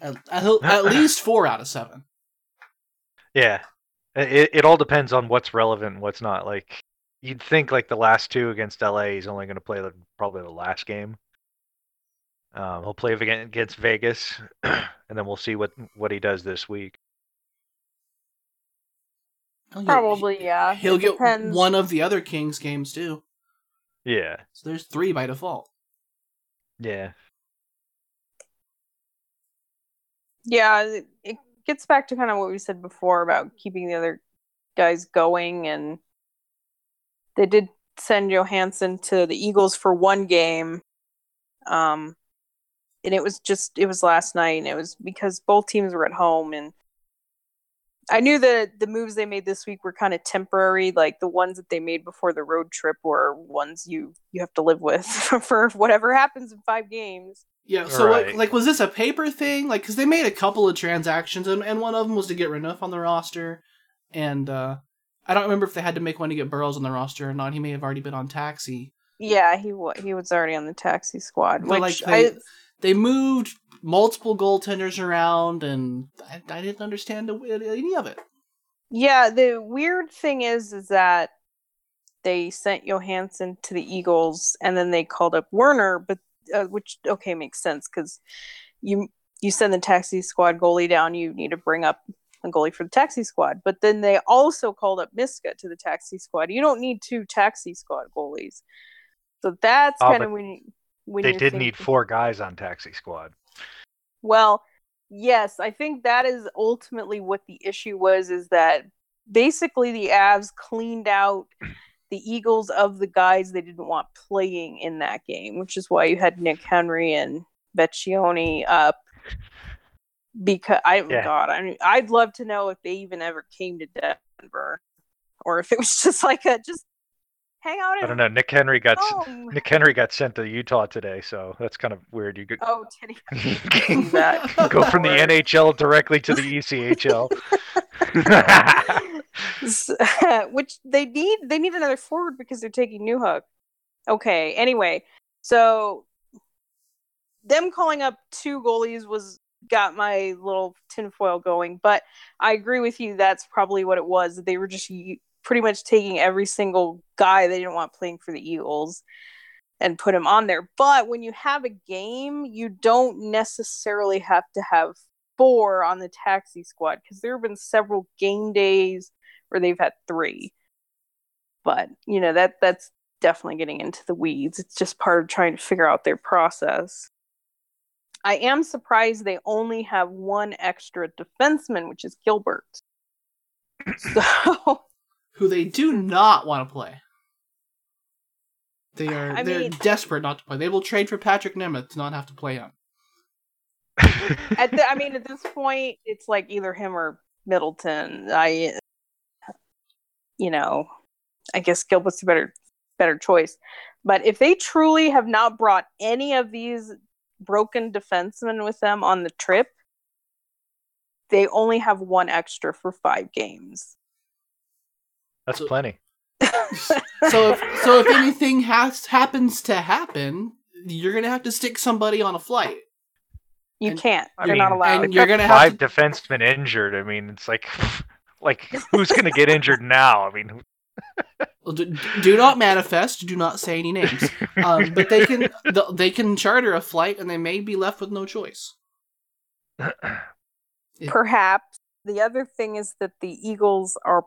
At, at, at least four out of seven. Yeah, it it all depends on what's relevant and what's not. Like you'd think, like the last two against LA, he's only going to play the probably the last game. Um, he'll play again against Vegas, and then we'll see what what he does this week. He'll- Probably, yeah. He'll It get depends. one of the other Kings games too. Yeah, So there's three by default. yeah, Yeah, it- it gets back to kind of what we said before about keeping the other guys going, and they did send Johansson to the Eagles for one game, um, and it was just it was last night, and it was because both teams were at home, and I knew that the moves they made this week were kind of temporary. Like the ones that they made before the road trip were ones you you have to live with for whatever happens in five games. Yeah. So like, Right. like was this a paper thing? Like, because they made a couple of transactions, and, and one of them was to get Renouf on the roster, and uh, I don't remember if they had to make one to get Burroughs on the roster or not. He may have already been on taxi. Yeah, he wa- he was already on the taxi squad. But which like they, I, they moved multiple goaltenders around, and I, I didn't understand any of it. yeah, the weird thing is, is that they sent Johansson to the Eagles, and then they called up Werner, but uh, which okay makes sense because you you send the taxi squad goalie down, you need to bring up a goalie for the taxi squad. But then they also called up Miska to the taxi squad. You don't need two taxi squad goalies, so that's Oh, kind of when you, when they you're did need four guys on Taxi Squad. Well, yes, I think that is ultimately what the issue was is that basically the Avs cleaned out the Eagles of the guys they didn't want playing in that game, which is why you had Nick Henry and Vecchione up. Because I Yeah. God, I mean, I'd love to know if they even ever came to Denver, or if it was just like a just hang out. I don't know. Nick Henry got home. Nick Henry got sent to Utah today, so that's kind of weird. You could Oh, Teddy. see that. go from the NHL directly to the ECHL. Which they need they need another forward because they're taking Newhook. Okay, anyway, so them calling up two goalies was got my little tinfoil going. But I agree with you. That's probably what it was. They were just u- pretty much taking every single guy they didn't want playing for the Eagles and put him on there. But when you have a game, you don't necessarily have to have four on the taxi squad because there have been several game days where they've had three. But you know that that's definitely getting into the weeds. It's just part of trying to figure out their process. I am surprised they only have one extra defenseman, which is Gilbert. So Who they do not want to play. They are I they're mean- desperate not to play. They will trade for Patrik Nemeth to not have to play him. at the, I mean, at this point, it's like either him or Middleton. I, you know, I guess Gilbert's a better better choice. But if they truly have not brought any of these broken defensemen with them on the trip, they only have one extra for five games. That's So- plenty. So if so if anything has happens to happen, you're gonna have to stick somebody on a flight. You And- can't. I They're mean, not allowed. and you're gonna have Five to, defensemen injured. I mean, it's like, like who's gonna get injured now? I mean, Well, do, do not manifest. Do not say any names. Um, but they can they can charter a flight, and they may be left with no choice. Perhaps. The other thing is that the Eagles are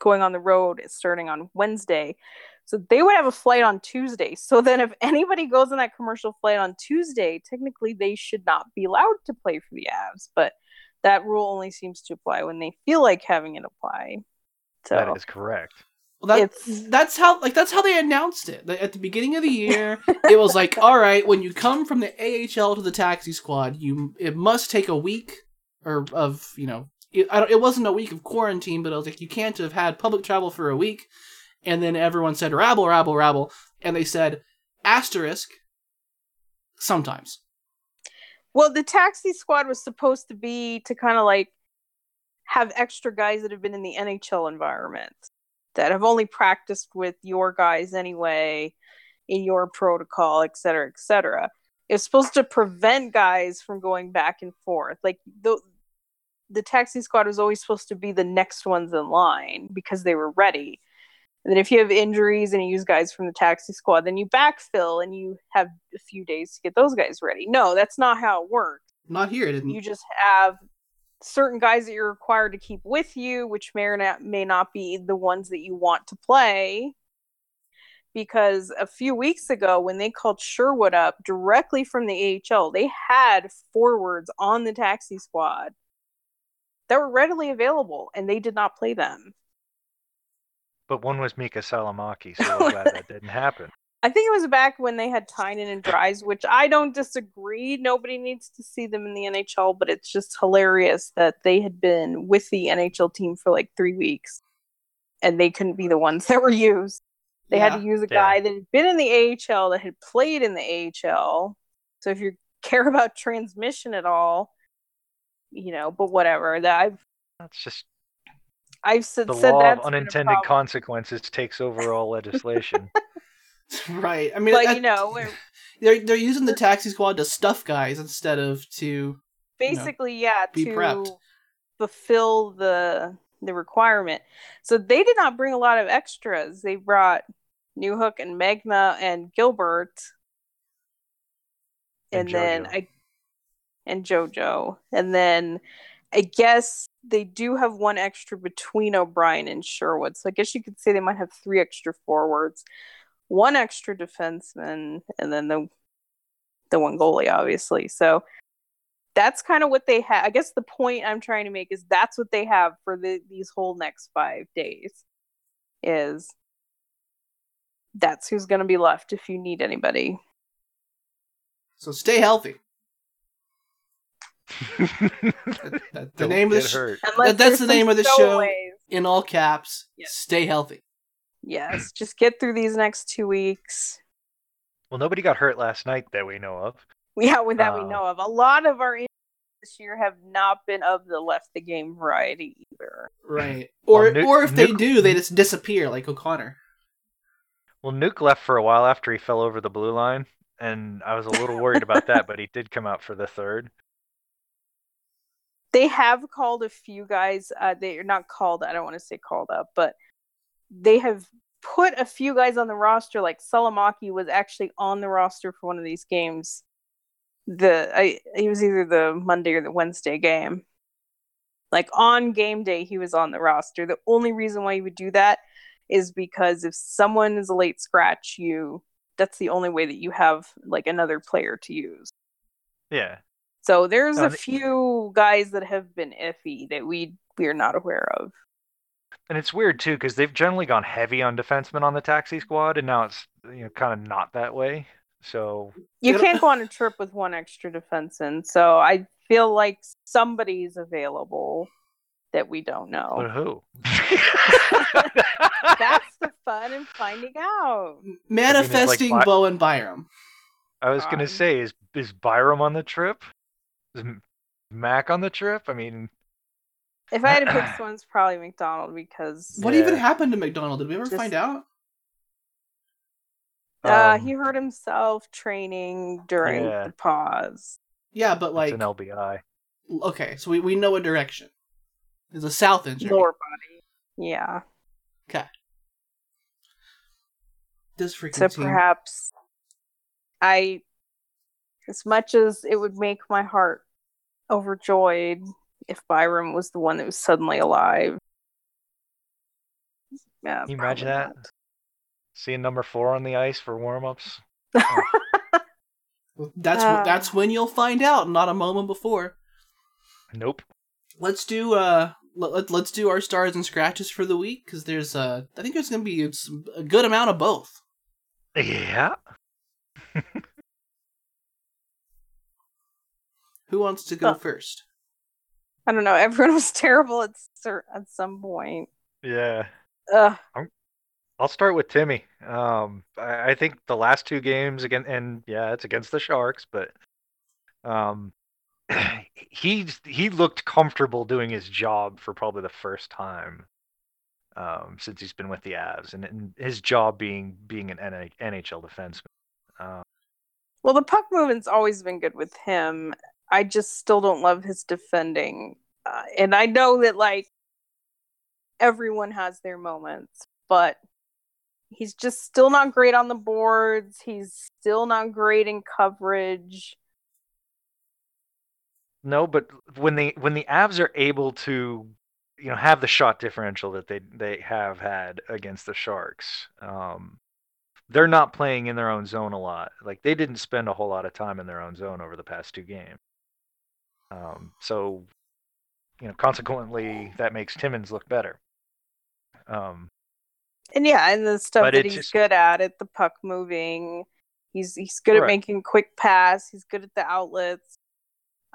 going on the road is starting on Wednesday. So they would have a flight on Tuesday. So then if anybody goes on that commercial flight on Tuesday, technically they should not be allowed to play for the Avs. But that rule only seems to apply when they feel like having it apply. So that is correct. Well, that, It's- that's how like that's how they announced it at the beginning of the year. it was like, all right, when you come from the AHL to the taxi squad, you it must take a week or of you know. It, I it wasn't a week of quarantine, but it was like you can't have had public travel for a week. And then everyone said rabble, rabble, rabble, and they said asterisk. Sometimes. Well, the taxi squad was supposed to be to kind of like have extra guys that have been in the NHL environment that have only practiced with your guys anyway in your protocol, et cetera, et cetera. It's supposed to prevent guys from going back and forth. Like the the taxi squad was always supposed to be the next ones in line because they were ready. And then if you have injuries and you use guys from the taxi squad, then you backfill and you have a few days to get those guys ready. No, that's not how it works. Not here. It didn't. You just have certain guys that you're required to keep with you, which may or not may not be the ones that you want to play. Because a few weeks ago, when they called Sherwood up directly from the AHL, they had forwards on the taxi squad that were readily available, and they did not play them. But one was Miikka Salomäki, so we're glad that didn't happen. I think it was back when they had Tynan and Dries, which I don't disagree. Nobody needs to see them in the NHL, but it's just hilarious that they had been with the NHL team for like three weeks and they couldn't be the ones that were used. They had to use a Yeah. guy that had been in the AHL, that had played in the AHL. So if you care about transmission at all, you know, but whatever. That I've That's just I've said, the said law that's of unintended consequences takes over all legislation. right. I mean, But that- you know, we're- they're they're using the taxi squad to stuff guys instead of to basically yeah be to prepped. fulfill the the requirement so they did not bring a lot of extras they brought newhook and Megna and gilbert and, And then i and jojo and then i guess they do have one extra between o'brien and sherwood so i guess you could say they might have three extra forwards one extra defenseman and then the the one goalie obviously so that's kind of what they have. I guess the point I'm trying to make is that's what they have for the, these whole next five days. Is that's who's going to be left if you need anybody. so stay healthy. That- that- the Don't name of the get sh- Unless that's the name of the show. stowaways. in all caps. Yeah. Stay healthy. Yes, just get through these next two weeks. Well, nobody got hurt last night that we know of. Yeah, with that we Uh, know of. A lot of our this year have not been of the left the game variety either. Right. Or Well, Nuke- or if they do, they just disappear like O'Connor. Well, Nuke left for a while after he fell over the blue line, and I was a little worried about that, but he did come out for the third. They have called a few guys. Uh, they are not called. I don't want to say called up, but they have put a few guys on the roster. Like Salomäki was actually on the roster for one of these games. The I, he was either the Monday or the Wednesday game. Like on game day, he was on the roster. The only reason why you would do that is because if someone is a late scratch, you that's the only way that you have like another player to use. Yeah. So there's a few guys that have been iffy that we we are not aware of. And it's weird too because they've generally gone heavy on defensemen on the taxi squad, and now it's you know kind of not that way. So You It'll- can't go on a trip with one extra defenseman, so I feel like somebody's available that we don't but know. who? That's the fun in finding out. Manifesting Bi- Bo and Byram. I was gonna Um, say, is is Byram on the trip? Is Mac on the trip? I mean, If I had to pick someone, it's probably MacDonald because What even happened to MacDonald? Did we ever Just- find out? uh, um, he hurt himself training during Yeah. the pause. Yeah, but it's like, an LBI. okay, so we, we know a direction. There's a south injury. Lower body. Yeah. Okay. This freaking So team. perhaps I, as much as it would make my heart overjoyed if Byram was the one that was suddenly alive. Yeah, Can you imagine probably that? Seeing number four on the ice for warm-ups. not. That's Uh. that's when you'll find out, not a moment before. Nope. Let's do uh let, let, let's do our stars and scratches for the week because there's uh I think there's gonna be some, a good amount of both. Yeah. Who wants to go Uh. first? I don't know. Everyone was terrible at cer- at some point. Yeah. Ugh. I'll start with Timmy. Um, I, I think the last two games again, and yeah, it's against the Sharks, but um, he's he looked comfortable doing his job for probably the first time um, since he's been with the Avs, and, and his job being being an NHL defenseman. Um, Well, the puck movement's always been good with him. I just still don't love his defending, uh, and I know that like everyone has their moments, but he's just still not great on the boards. He's still not great in coverage. No, but when the when the Avs are able to, you know, have the shot differential that they they have had against the Sharks, um, they're not playing in their own zone a lot. Like they didn't spend a whole lot of time in their own zone over the past two games. Um, so, you know, consequently, that makes Timmins look better. Um, And yeah, and the stuff that he's just- good at, at the puck moving. He's he's good at making quick pass. He's good at the outlets.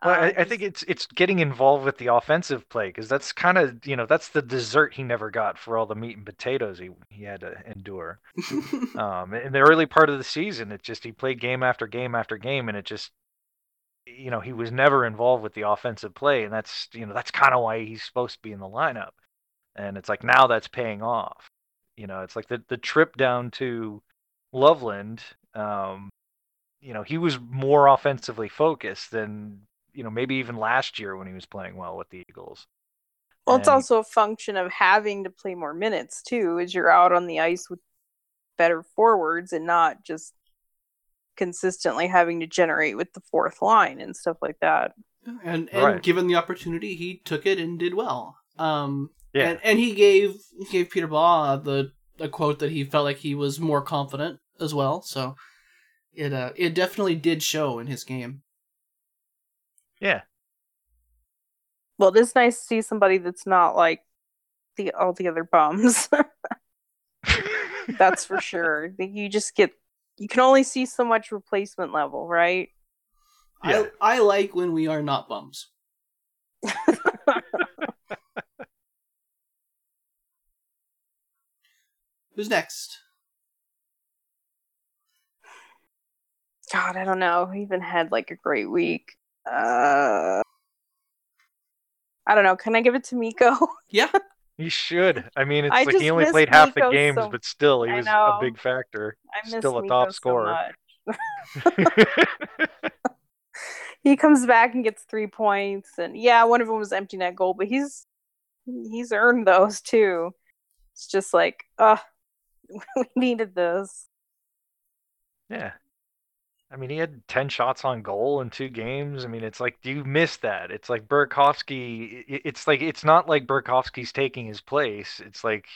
Well, Uh, I, I think it's it's getting involved with the offensive play because that's kind of you know that's the dessert he never got for all the meat and potatoes he he had to endure. Um, in the early part of the season, it just he played game after game after game, and it just you know he was never involved with the offensive play, and that's you know that's kind of why he's supposed to be in the lineup. And it's like now that's paying off. You know, it's like the the trip down to Loveland. Um, you know, he was more offensively focused than you know maybe even last year when he was playing well with the Eagles. Well, it's also a function of having to play more minutes too, as you're out on the ice with better forwards and not just consistently having to generate with the fourth line and stuff like that. and and Right. given the opportunity, he took it and did well. Um, Yeah, and, and he gave he gave Peter Baugh the a quote that he felt like he was more confident as well. So it uh it definitely did show in his game. yeah. Well, it is nice to see somebody that's not like the all the other bums. that's for sure. You just get you can only see so much replacement level, right? Yeah. I I like when we are not bums. Who's next? God, I don't know. He even had like a great week. Uh I don't know. Can I give it to Mikko? Yeah. He should. I mean, it's I like he only played half the games, so- but still, he was a big factor. Still a Mikko top scorer. much. he comes back and gets three points, and yeah, one of them was empty net goal, but he's he's earned those too. It's just like, uh, we needed those. Yeah. I mean, he had 10 shots on goal in two games. I mean, it's like, do you miss that? It's like Burakovsky. It's like, it's not like Burakovsky's taking his place. It's like,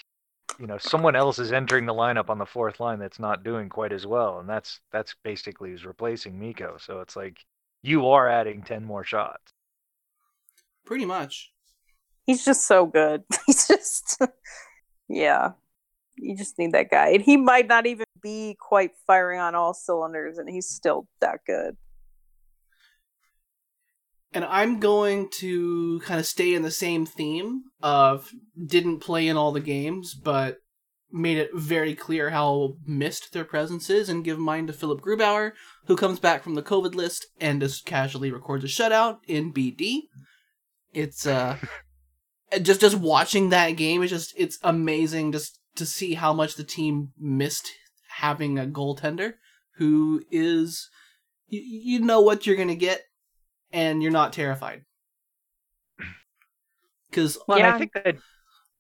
you know, someone else is entering the lineup on the fourth line that's not doing quite as well. And that's, that's basically who's replacing Mikko. So it's like, you are adding 10 more shots. Pretty much. He's just so good. He's just, yeah. You just need that guy, and he might not even be quite firing on all cylinders, and he's still that good. And I'm going to kind of stay in the same theme of didn't play in all the games, but made it very clear how missed their presence is, and give mine to Philipp Grubauer, who comes back from the COVID list and just casually records a shutout in BD. It's uh just just watching that game is just it's amazing just to see how much the team missed having a goaltender who is you, you know what you're gonna get and you're not terrified because Well, Yeah. I think that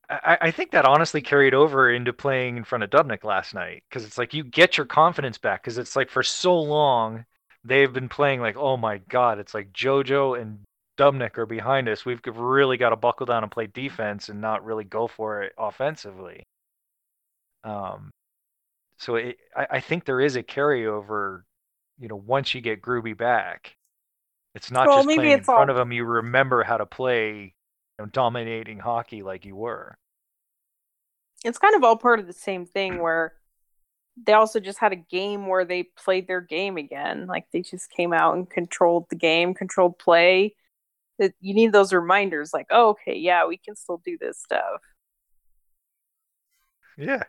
I, I think that honestly carried over into playing in front of Dubnyk last night because it's like you get your confidence back because it's like for so long they've been playing like oh my god it's like JoJo and Dubnyk are behind us we've really got to buckle down and play defense and not really go for it offensively. Um, so it, I, I think there is a carryover, you know, once you get Groovy back. It's not Well, just playing in front all- of him. You remember how to play you know, dominating hockey like you were. it's kind of all part of the same thing where they also just had a game where they played their game again. Like they just came out and controlled the game, controlled play. That you need those reminders, like, oh, okay, yeah, we can still do this stuff. Yeah.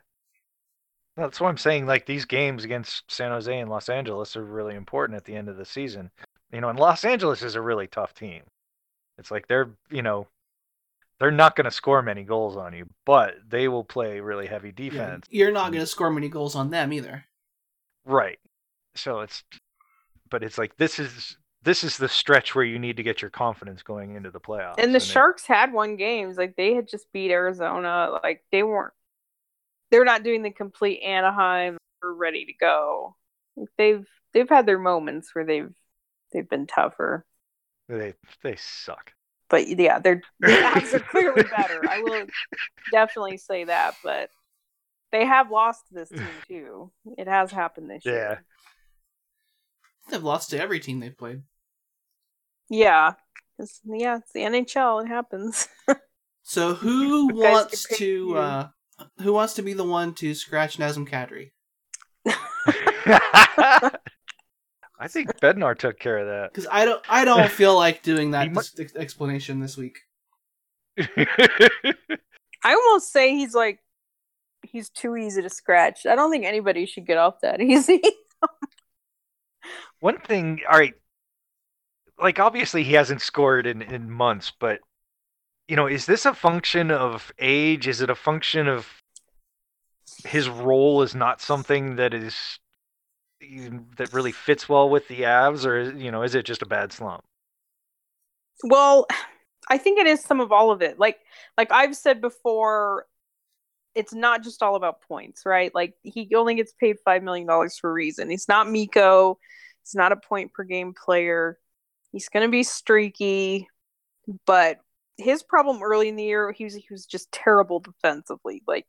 That's why I'm saying. Like these games against San Jose and Los Angeles are really important at the end of the season. You know, and Los Angeles is a really tough team. It's like they're, you know, they're not going to score many goals on you, but they will play really heavy yeah, defense. you're not going to score many goals on them either Right. So it's but it's like this is this is the stretch where you need to get your confidence going into the playoffs. And the it- Sharks had won games. Like they had just beat Arizona. Like they weren't they're not doing the complete Anaheim we're ready to go. They've they've had their moments where they've they've been tougher. they they suck. But yeah, they're the Avs are clearly better. I will definitely say that, but they have lost this team too. It has happened this Yeah. year. they've lost to every team they've played Yeah. It's, yeah, it's the NHL. It happens. so who wants to uh who wants to be the one to scratch Nazem Kadri? I think Bednar took care of that. Because I don't, I don't feel like doing that He mu- dis- explanation this week. I almost say he's like he's too easy to scratch. I don't think anybody should get off that easy. One thing, all right, like obviously he hasn't scored in, in months, but you know, is this a function of age? Is it a function of his role is not something that is that really fits well with the Avs, or you know, is it just a bad slump? well, I think it is some of all of it. Like like I've said before, it's not just all about points, right? Like he only gets paid five million dollars for a reason. He's not Mikko. He's not a point per game player. He's gonna be streaky, but his problem early in the year, he was he was just terrible defensively. Like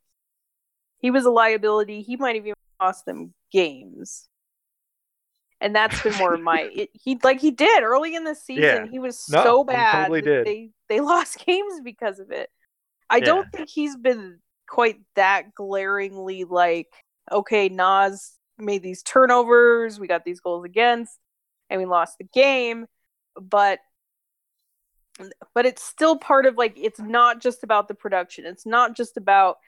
he was a liability. He might have even cost them games. And that's been more of my it, he like he did early in the season. Yeah. He was No, so bad totally did. they they lost games because of it. I Yeah. don't think he's been quite that glaringly like okay, Naz made these turnovers, we got these goals against, and we lost the game. But but it's still part of like it's not just about the production. It's not just about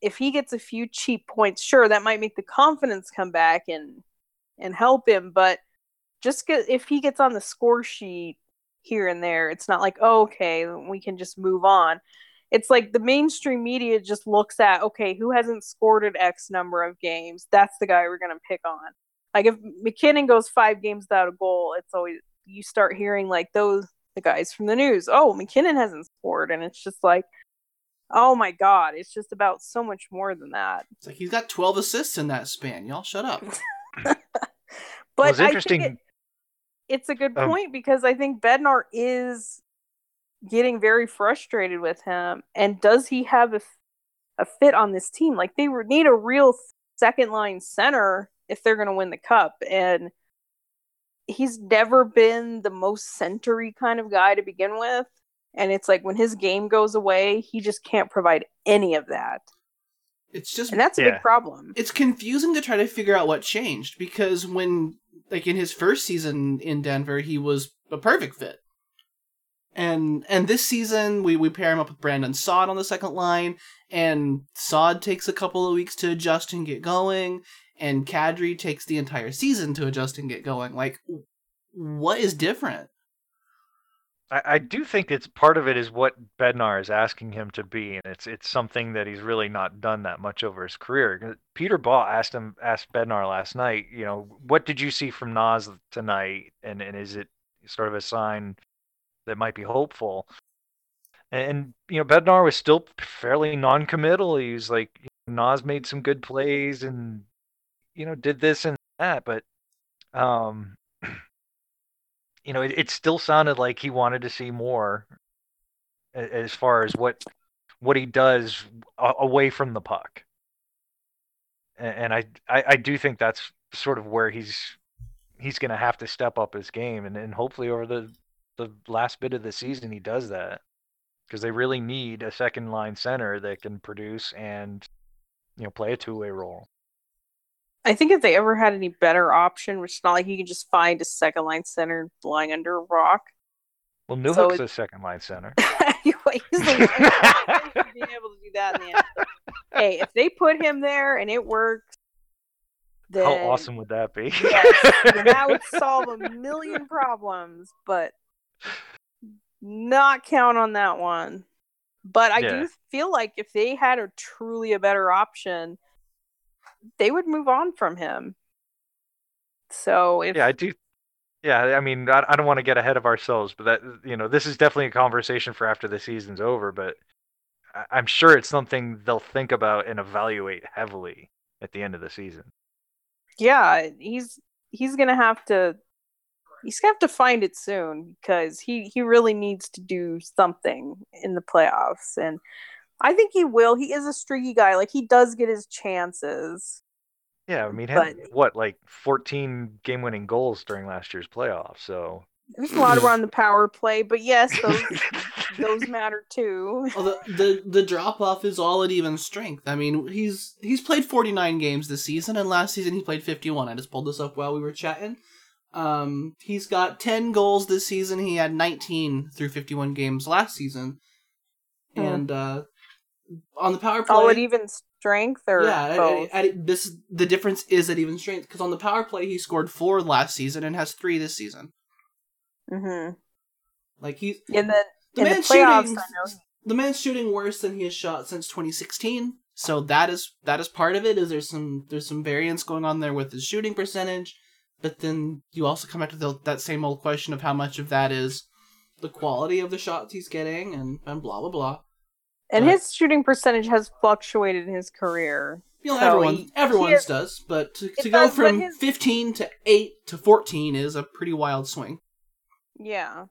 if he gets a few cheap points, sure, that might make the confidence come back and and help him, but just get, if he gets on the score sheet here and there, it's not like, oh, okay, we can just move on. It's like the mainstream media just looks at, okay, who hasn't scored at X number of games? That's the guy we're going to pick on. Like if MacKinnon goes five games without a goal, it's always you start hearing like those the guys from the news. Oh, MacKinnon hasn't scored, and it's just like, oh my god, it's just about so much more than that. It's like he's got 12 assists in that span. Y'all shut up. But well, it's I think interesting. it- it's a good Um, point because I think Bednar is getting very frustrated with him. And does he have a, a fit on this team? Like they would need a real second line center if they're going to win the cup. And he's never been the most centery kind of guy to begin with. And it's like when his game goes away, he just can't provide any of that. It's just And that's a Yeah. big problem. it's confusing to try to figure out what changed because when like in his first season in Denver, he was a perfect fit. And and this season we, we pair him up with Brandon Saad on the second line, and Sod takes a couple of weeks to adjust and get going, and Kadri takes the entire season to adjust and get going. Like what is different? I, I do think it's part of it is what Bednar is asking him to be, and it's it's something that he's really not done that much over his career. Peter Baugh asked him asked Bednar last night, you know, what did you see from Naz tonight, and and is it sort of a sign that might be hopeful? And you know, Bednar was still fairly non-committal. He was like, Naz made some good plays and you know did this and that, but um you know, it, it still sounded like he wanted to see more as far as what what he does away from the puck. And I, I, I do think that's sort of where he's he's going to have to step up his game, and, and hopefully over the the last bit of the season he does that because they really need a second line center that can produce and you know play a two way role. I think if they ever had any better option, which is not like you can just find a second line center lying under a rock. Well, So Newhook's it- a second line center. He's the one being able to do that in the end. Hey, if they put him there and it works, then How awesome would that be? yes, that would solve a million problems, but not count on that one. But I Yeah. do feel like if they had a truly a better option, they would move on from him. So if Yeah, I do. Yeah, I mean, I, I don't want to get ahead of ourselves, but that you know, this is definitely a conversation for after the season's over. But I, I'm sure it's something they'll think about and evaluate heavily at the end of the season. yeah, he's he's gonna have to he's gonna have to find it soon because he he really needs to do something in the playoffs, and I think he will. He is a streaky guy; like he does get his chances. Yeah, I mean, But- had, what like 14 game-winning goals during last year's playoffs. So There's a lot around the power play, but yes, those those matter too. Well, the the, the drop off is all at even strength. I mean, he's he's played 49 games this season, and last season he played 51. I just pulled this up while we were chatting. Um, he's got 10 goals this season. He had 19 through 51 games last season, Hmm. and uh, on the power play, Oh, at even strength or yeah, at- both? at- this the difference is at even strength because on the power play he scored four last season and has three this season. hmm Like he's And then the in the man's playoffs, shooting I know the man's shooting worse than he has shot since 2016 so that is that is part of it is there's some there's some variance going on there with his shooting percentage but then you also come back to the, that same old question of how much of that is the quality of the shots he's getting and, and blah blah blah and but- his shooting percentage has fluctuated in his career. you know So everyone he- everyone's he does but to, to go does, from his- 15 to 8 to 14 is a pretty wild swing Yeah.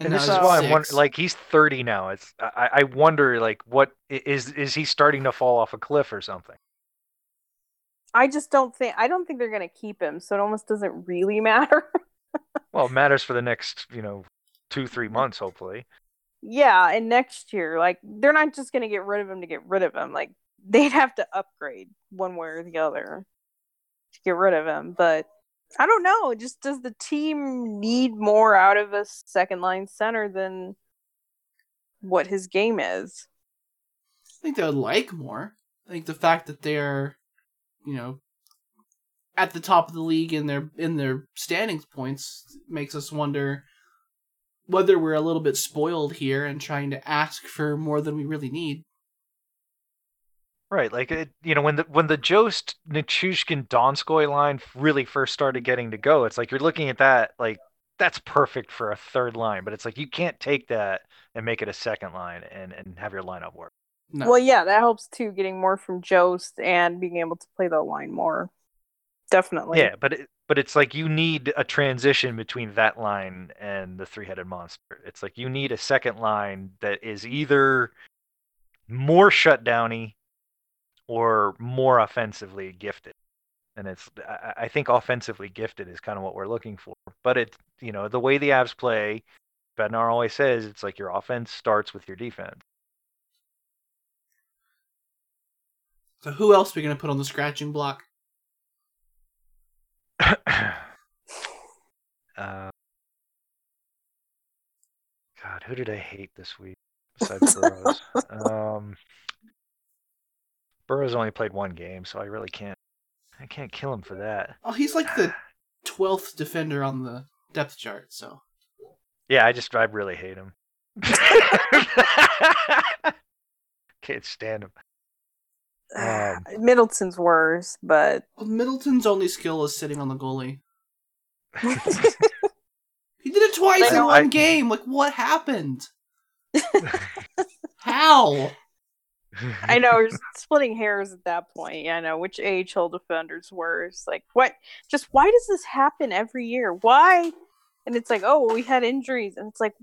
and now this is why I'm wondering, like he's 30 now. It's I, I wonder like what is is is he starting to fall off a cliff or something? I just don't think I don't think they're gonna keep him, so it almost doesn't really matter. Well, it matters for the next you know two three months hopefully. Yeah, and next year, like they're not just gonna get rid of him to get rid of him. Like they'd have to upgrade one way or the other to get rid of him. But I don't know. Just does the team need more out of a second line center than what his game is? I think they would like more. I think the fact that they're, you know, at the top of the league in their in their standings points makes us wonder whether we're a little bit spoiled here and trying to ask for more than we really need. Right, like it, you know when the when the Jost Nichushkin Donskoi line really first started getting to go, it's like you're looking at that like that's perfect for a third line. But it's like you can't take that and make it a second line and and have your lineup work. No. Well, yeah, that helps too. Getting more from Jost and being able to play the line more. Definitely. Yeah, but it, but it's like you need a transition between that line and the three-headed monster. It's like you need a second line that is either more shutdowny or more offensively gifted. And it's I, think offensively gifted is kind of what we're looking for. But it you know the way the Avs play, Bednar always says it's like your offense starts with your defense. So who else are we gonna put on the scratching block? uh, God, who did I hate this week besides Burroughs? um, Burroughs only played one game, so I really can't. I can't kill him for that. Oh, he's like the twelfth defender on the depth chart. So Yeah, I just I really hate him. Can't stand him. Um, Middleton's worse, but Middleton's only skill is sitting on the goalie. He did it twice in one I- game. Like, what happened? How? I know we're splitting hairs at that point. Yeah, I know which AHL defender's worse. Like, what? Just why does this happen every year? Why? And it's like, oh, we had injuries, and it's like,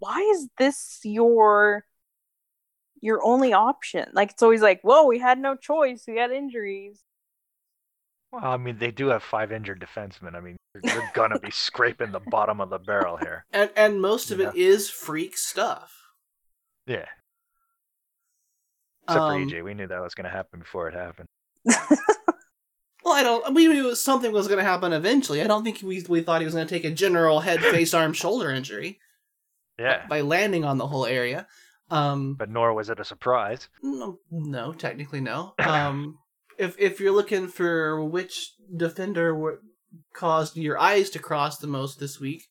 why is this your your only option? Like, it's always like, whoa, we had no choice. We had injuries. Well, I mean, they do have five injured defensemen. I mean, they're, they're gonna be scraping the bottom of the barrel here. And and most of Yeah. it is freak stuff. Yeah. Except Um, for EJ, we knew that was gonna happen before it happened. Well, I don't. We knew something was going to happen eventually. I don't think we we thought he was going to take a general head, face, arm, shoulder injury Yeah, by landing on the whole area. Um, but nor was it a surprise. no, no, technically no. Um, if if you're looking for which defender w- caused your eyes to cross the most this week,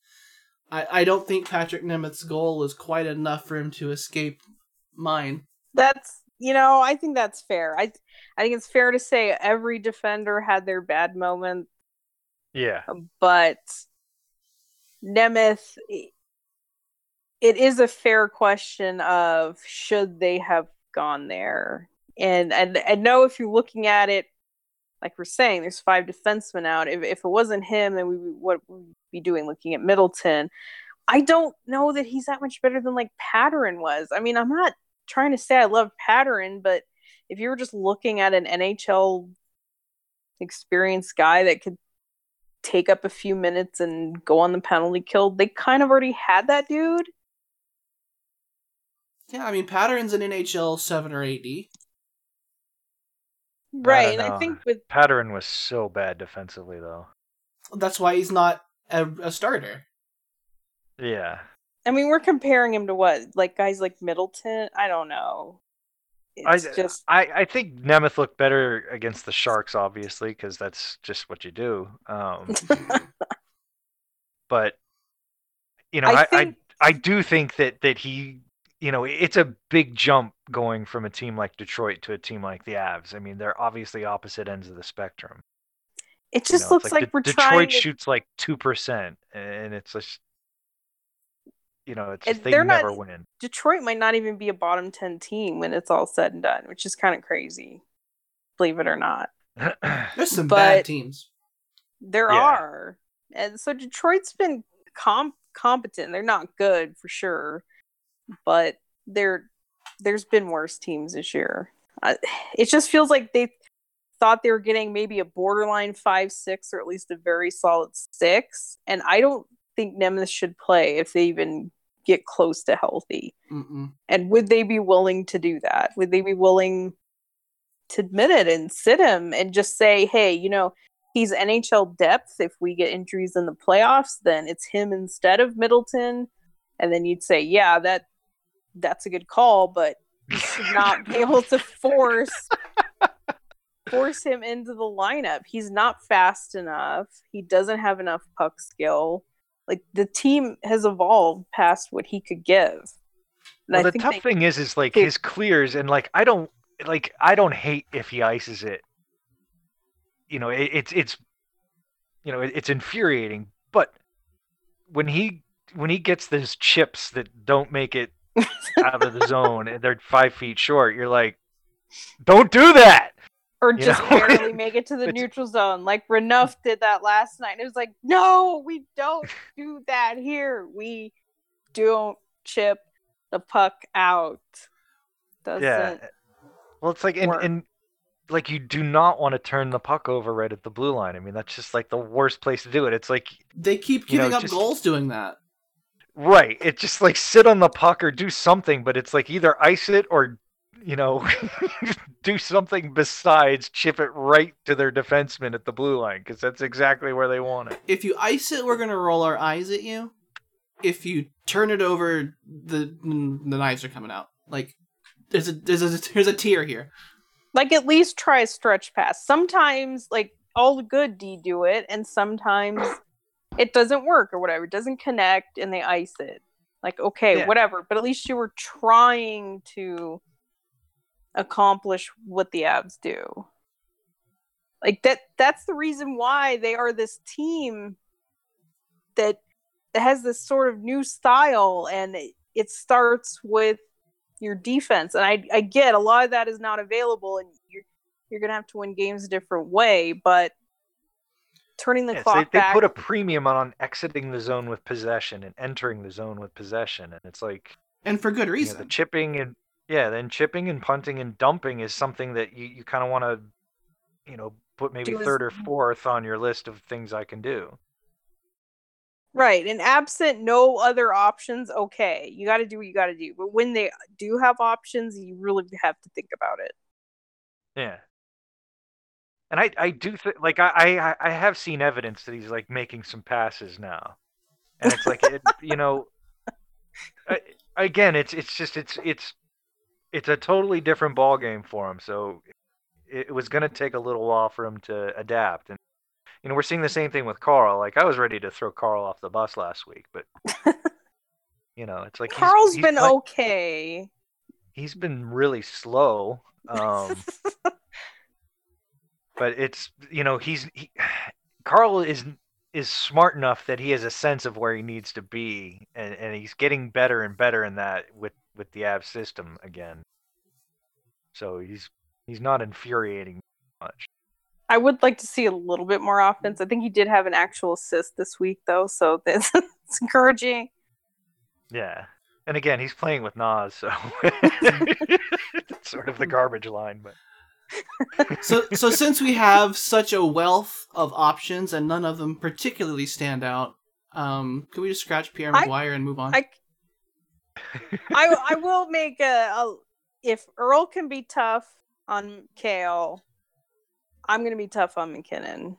I I don't think Patrik Nemeth's goal is quite enough for him to escape mine. That's you know, I think that's fair. I I think it's fair to say every defender had their bad moment, Yeah, but Nemeth it is a fair question of should they have gone there. And and I know if you're looking at it like we're saying, there's five defensemen out. If if it wasn't him, then we what would be doing looking at Middleton? I don't know that he's that much better than like Pateryn was. I mean, I'm not trying to say I love Pateryn, but if you were just looking at an NHL experienced guy that could take up a few minutes and go on the penalty kill, they kind of already had that dude. Yeah, I mean Pateryn's an NHL seven or eight D. Right. And know. I think with Pattern was so bad defensively, though. That's why he's not a, a starter. Yeah, I mean we're comparing him to what? Like guys like Middleton? I don't know. I, just I I think Nemeth looked better against the Sharks, obviously, because that's just what you do. Um, but you know, I I, think- I I do think that that he, you know, it's a big jump going from a team like Detroit to a team like the Avs. I mean, they're obviously opposite ends of the spectrum. it you just know, looks like, De- we're Detroit trying to shoots like two percent, and it's just, you know, it's just they they're not- never win. Detroit might not even be a bottom 10 team when it's all said and done, which is kind of crazy. Believe it or not. There's some But- bad teams. There Yeah. are. And so Detroit's been com- competent. They're not good for sure, but there there's been worse teams this year. Uh, it just feels like they thought they were getting maybe a borderline 5-6 or at least a very solid 6, and I don't think Nemeth should play if they even get close to healthy. Mm-mm. And would they be willing to do that? Would they be willing to admit it and sit him and just say, hey, you know, he's NHL depth. If we get injuries in the playoffs, then it's him instead of Middleton. And then you'd say, yeah, that that's a good call, but you should not be able to force force him into the lineup. He's not fast enough. He doesn't have enough puck skill. Like the team has evolved past what he could give. And well, the tough they- thing is, is like they- his clears, and like I don't like I don't hate if he ices it. You know, it, it's it's you know it, it's infuriating, but when he when he gets those chips that don't make it out of the zone and they're five feet short, you're like, don't do that. or You just know? barely make it to the neutral zone. Like Renouf did that last night. It was like, no, we don't do that here. We don't chip the puck out. Doesn't Yeah. Well, it's like and, and like you do not want to turn the puck over right at the blue line. I mean, that's just like the worst place to do it. It's like They keep You know, giving up just- goals doing that. Right. It just like sit on the puck or do something, but it's like either ice it or you know do something besides chip it right to their defenseman at the blue line because that's exactly where they want it. If you ice it, we're gonna roll our eyes at you. If you turn it over, the the knives are coming out. Like there's a there's a there's a tier here. like at least try a stretch pass. Sometimes like all the good D do it, and sometimes it doesn't work or whatever. It doesn't connect and they ice it. Like, okay, Yeah. whatever. But at least you were trying to accomplish what the Avs do. Like that that's the reason why they are this team that has this sort of new style and it, it starts with your defense. And I I get a lot of that is not available and you're you're gonna have to win games a different way, but turning the Yes, clock they, they back put a premium on exiting the zone with possession and entering the zone with possession, and it's like And for good you know, reason. the chipping and yeah, then chipping and punting and dumping is something that you, you kind of want to, you know, put maybe Do as- third or fourth on your list of things I can do. Right. And absent no other options, okay. You got to do what you got to do. But when they do have options, you really have to think about it. Yeah. And I, I do think like I, I I have seen evidence that he's like making some passes now, and it's like it, you know, I, again it's it's just it's it's it's a totally different ball game for him. So it, it was going to take a little while for him to adapt, and you know we're seeing the same thing with Carl. Like I was ready to throw Carl off the bus last week, but you know it's like he's- Carl's he's been play- okay. he's been really slow. Um, but it's you know he's he, Carl is is smart enough that he has a sense of where he needs to be, and, and he's getting better and better in that with with the Av system again. So he's he's not infuriating much. I would like to see a little bit more offense. I think he did have an actual assist this week, though, so that's it's encouraging. Yeah, and again he's playing with Naz, so it's sort of the garbage line, but. So so since we have such a wealth of options and none of them particularly stand out, um, can we just scratch Pierre I- McGuire and move on? I I I will make a, a if Earl can be tough on Cale, I'm gonna be tough on MacKinnon.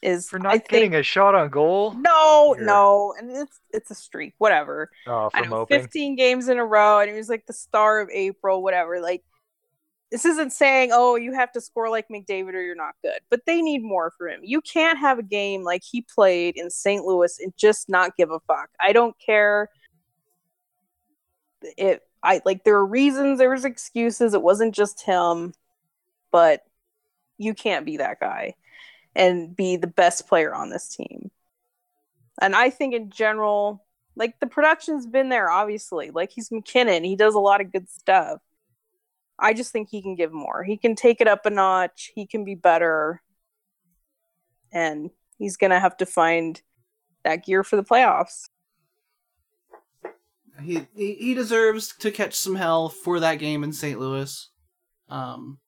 Is For I not think getting a shot on goal, no, You're- no, and it's it's a streak, whatever. oh, I know, moping. 15 games in a row, and he was like the star of April, whatever. Like, this isn't saying, oh, you have to score like McDavid or you're not good, but they need more for him. You can't have a game like he played in St. Louis and just not give a fuck. I don't care. It, I like, there are reasons, there was excuses. It wasn't just him, but you can't be that guy and be the best player on this team. And I think in general, like the production's been there, obviously. Like he's MacKinnon, he does a lot of good stuff. I just think he can give more. He can take it up a notch. He can be better, and he's gonna have to find that gear for the playoffs. he, he he deserves to catch some hell for that game in St. Louis. Um,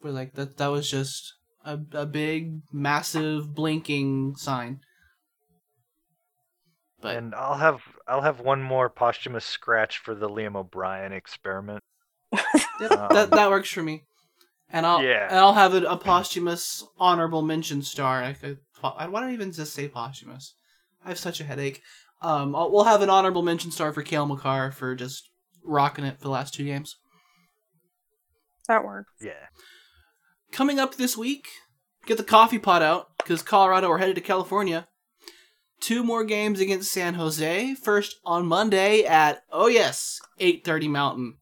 where like that that was just a a big, massive, blinking sign. But And I'll have I'll have one more posthumous scratch for the Liam O'Brien experiment. Yep, Um, that that works for me. And I'll Yeah. and I'll have a, a posthumous honorable mention star. I could I why don't I even just say posthumous? I have such a headache. Um, I'll, we'll have an honorable mention star for Cale Makar for just rocking it for the last two games. That works. Yeah. Coming up this week, get the coffee pot out because Colorado are headed to California. Two more games against San Jose. First on Monday at oh yes, eight thirty Mountain,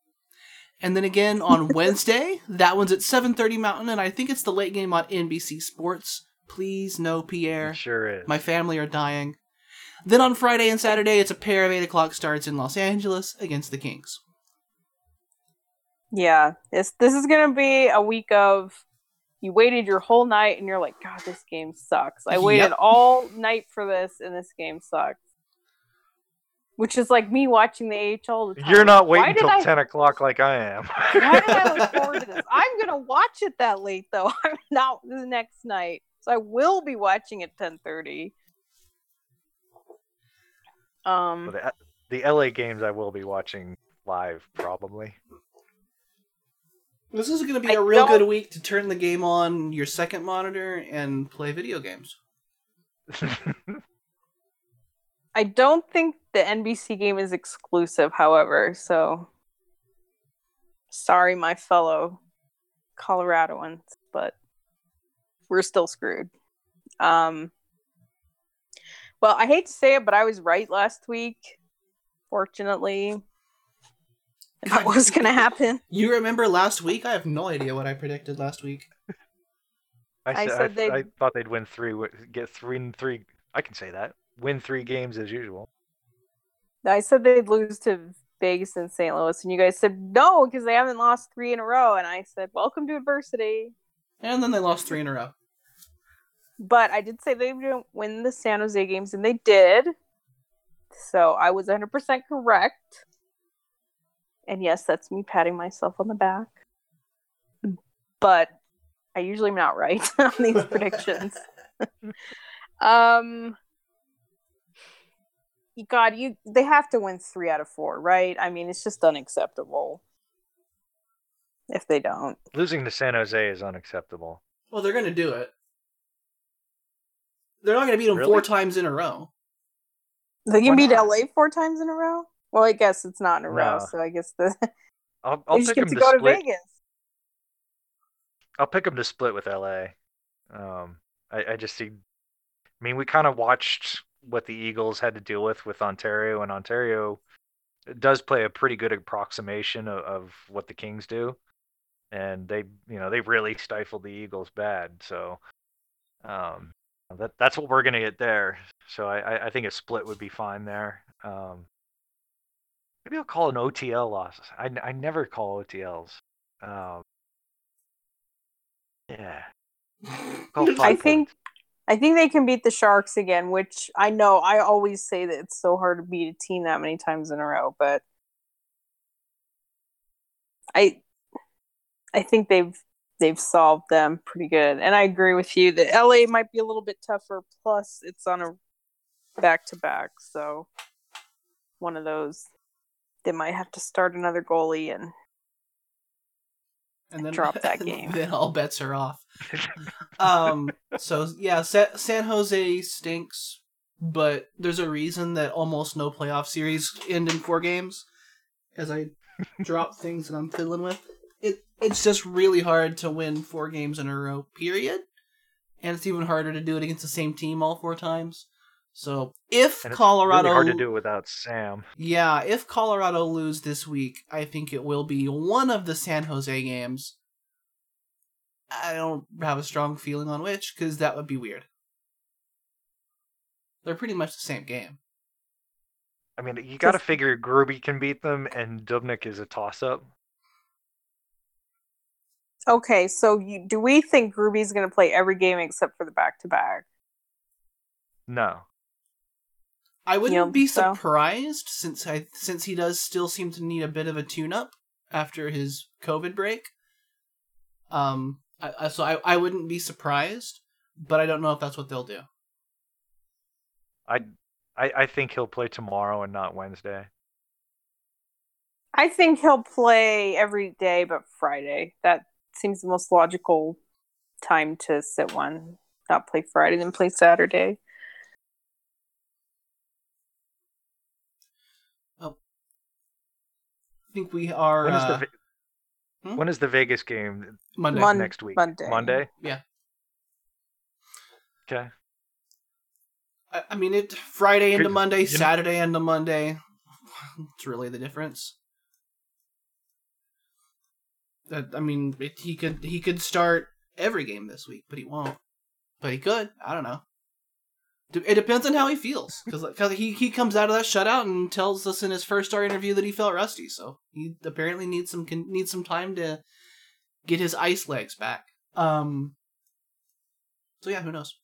and then again on Wednesday. That one's at seven thirty Mountain, and I think it's the late game on NBC Sports. Please, no Pierre. It sure is. My family are dying. Then on Friday and Saturday, it's a pair of 8 o'clock starts in Los Angeles against the Kings. Yeah, this this is gonna be a week of you waited your whole night and you're like, God, this game sucks. I waited Yep. all night for this and this game sucks. Which is like me watching the AHL. the time. You're not waiting I- ten o'clock like I am. Why did I look forward to this? I'm gonna watch it that late though. I'm not the next night, so I will be watching at 10:30. Um, the, the LA games I will be watching live probably. This is going to be I a real don't- good week to turn the game on your second monitor and play video games. I don't think the NBC game is exclusive, however. So sorry, my fellow Coloradoans, but we're still screwed. Um, well, I hate to say it, but I was right last week. Fortunately, that was going to happen. You remember last week? I have no idea what I predicted last week. I, I said, said I, I thought they'd win three, get three and three. I can say that. Win three games as usual. I said they'd lose to Vegas and St. Louis, and you guys said no because they haven't lost three in a row. And I said, "Welcome to adversity." And then they lost three in a row. But I did say they would win the San Jose games, and they did. So I was 100% correct. And yes, that's me patting myself on the back. But I usually am not right on these predictions. um, God, you they have to win three out of four, right? I mean, it's just unacceptable if they don't. Losing to San Jose is unacceptable. Well, they're going to do it. They're not going to beat them Really? four times in a row. They can Why beat not? LA four times in a row. Well, I guess it's not in a row, No. so I guess the I'll, I'll pick them to to, go to split. Vegas. I'll pick them to split with LA. Um, I, I just see. I mean, we kind of watched what the Eagles had to deal with with Ontario, and Ontario does play a pretty good approximation of, of what the Kings do, and they, you know, they really stifled the Eagles bad. So, um, that that's what we're gonna get there. So I, I, I think a split would be fine there. Um, maybe I'll call an OTL loss. I, I never call OTLs. Um, yeah. Call I think points. I think they can beat the Sharks again, which I know I always say that it's so hard to beat a team that many times in a row, but I I think they've they've solved them pretty good. And I agree with you that LA might be a little bit tougher plus it's on a back to back, so one of those they might have to start another goalie and and then Drop that game. then all bets are off. Um. So yeah, Sa- San Jose stinks, but there's a reason that almost no playoff series end in four games. As I drop things that I'm fiddling with, it it's just really hard to win four games in a row. Period. And it's even harder to do it against the same team all four times. So if And it's Colorado really hard to do without Sam. yeah, if Colorado lose this week, I think it will be one of the San Jose games. I don't have a strong feeling on which, because that would be weird. They're pretty much the same game. I mean, you got to figure Gruby can beat them, and Dubnyk is a toss-up. Okay, so you, do we think Gruby's going to play every game except for the back to back? No, I wouldn't don't be think so? surprised since I since he does still seem to need a bit of a tune-up after his COVID break. Um, I, I, so I I wouldn't be surprised, but I don't know if that's what they'll do. I, I I think he'll play tomorrow and not Wednesday. I think he'll play every day but Friday. That seems the most logical time to sit one. Not play Friday, then play Saturday. Think we are When is the uh, Ve- hmm? when is the Vegas game Monday. Mon- next week? Monday. Monday. Yeah. Okay. I, I mean, it Friday into Could- Monday, you know- Saturday into Monday. It's really the difference. That I mean, it, he could he could start every game this week, but he won't. but he could. I don't know. It depends on how he feels, because he he comes out of that shutout and tells us in his first star interview that he felt rusty. So he apparently needs some needs some time to get his ice legs back. Um. So yeah, who knows?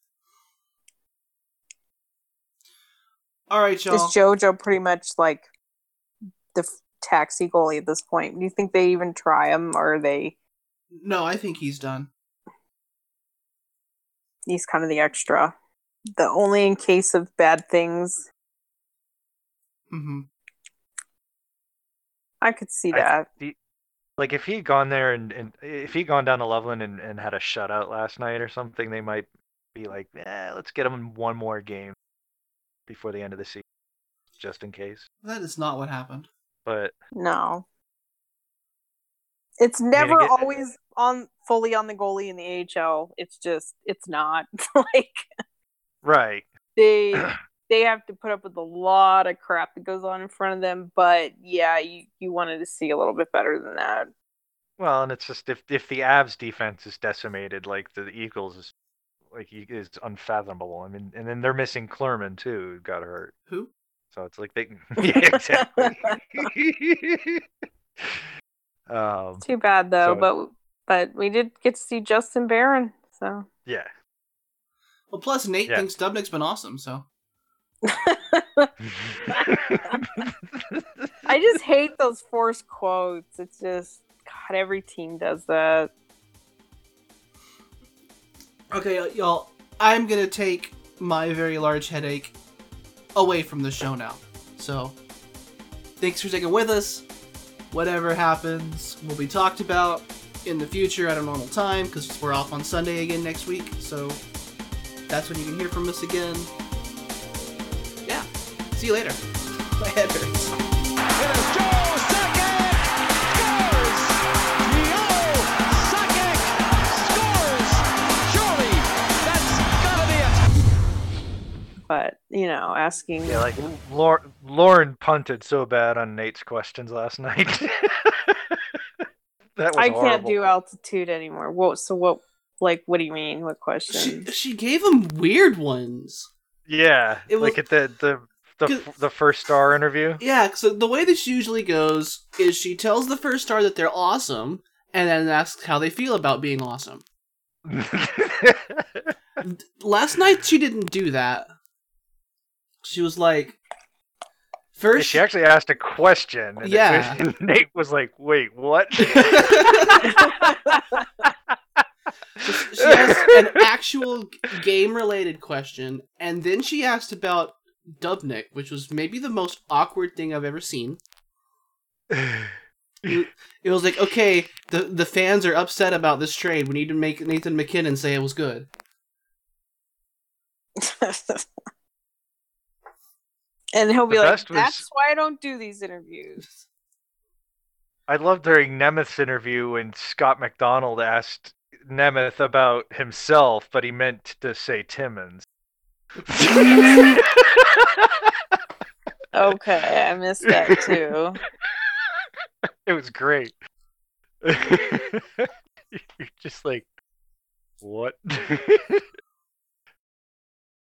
All right, y'all. Is JoJo pretty much like the f- taxi goalie at this point? Do you think they even try him, or are they? No, I think he's done. He's kind of the extra, the only in case of bad things. hmm I could see I- that. Like if he'd gone there and, and if he'd gone down to Loveland and, and had a shutout last night or something, they might be like, eh, let's get him one more game before the end of the season, just in case. That is not what happened. But No. It's never again- always on fully on the goalie in the AHL. It's just it's not like right, they they have to put up with a lot of crap that goes on in front of them. But yeah, you you wanted to see a little bit better than that. well, and it's just if if the Avs defense is decimated, like the Eagles is like he is unfathomable. I mean, and then they're missing Clerman too, who got hurt. Who? So it's like they yeah exactly. um, Too bad though, So- but but we did get to see Justin Barron. So yeah. Well, plus Nate Yeah. thinks Dubnyk's been awesome. So I just hate those forced quotes. It's just God, every team does that. okay, y'all. I'm gonna take my very large headache away from the show now. So thanks for sticking with us. Whatever happens will be talked about in the future at a normal time because we're off on Sunday again next week. So that's when you can hear from us again. Yeah. See you later. My head hurts. It is Joe Sakic scores. Joe Sakic scores. Surely that's gotta be it. But you know, asking Yeah, like Lauren, Lauren punted so bad on Nate's questions last night. that was I can't do altitude anymore. What? So what? Like, what do you mean? What She, question? she gave him weird ones. Yeah, It was- like at the the the, the first star interview. Yeah, so the way this usually goes is she tells the first star that they're awesome, and then asks how they feel about being awesome. Last night she didn't do that. She was like, first she actually asked a question. And it- Yeah. and Nate was like, "Wait, what?" she asked an actual game related question, and then she asked about Dubnyk, which was maybe the most awkward thing I've ever seen. It was like, okay, the the fans are upset about this trade. We need to make Nathan MacKinnon say it was good. and he'll be The like, best was- "That's why I don't do these interviews." I love during Nemeth's interview when Scott MacDonald asked Nemeth about himself, but he meant to say Timmins. Okay, I missed that too. it was great. You're just like, what?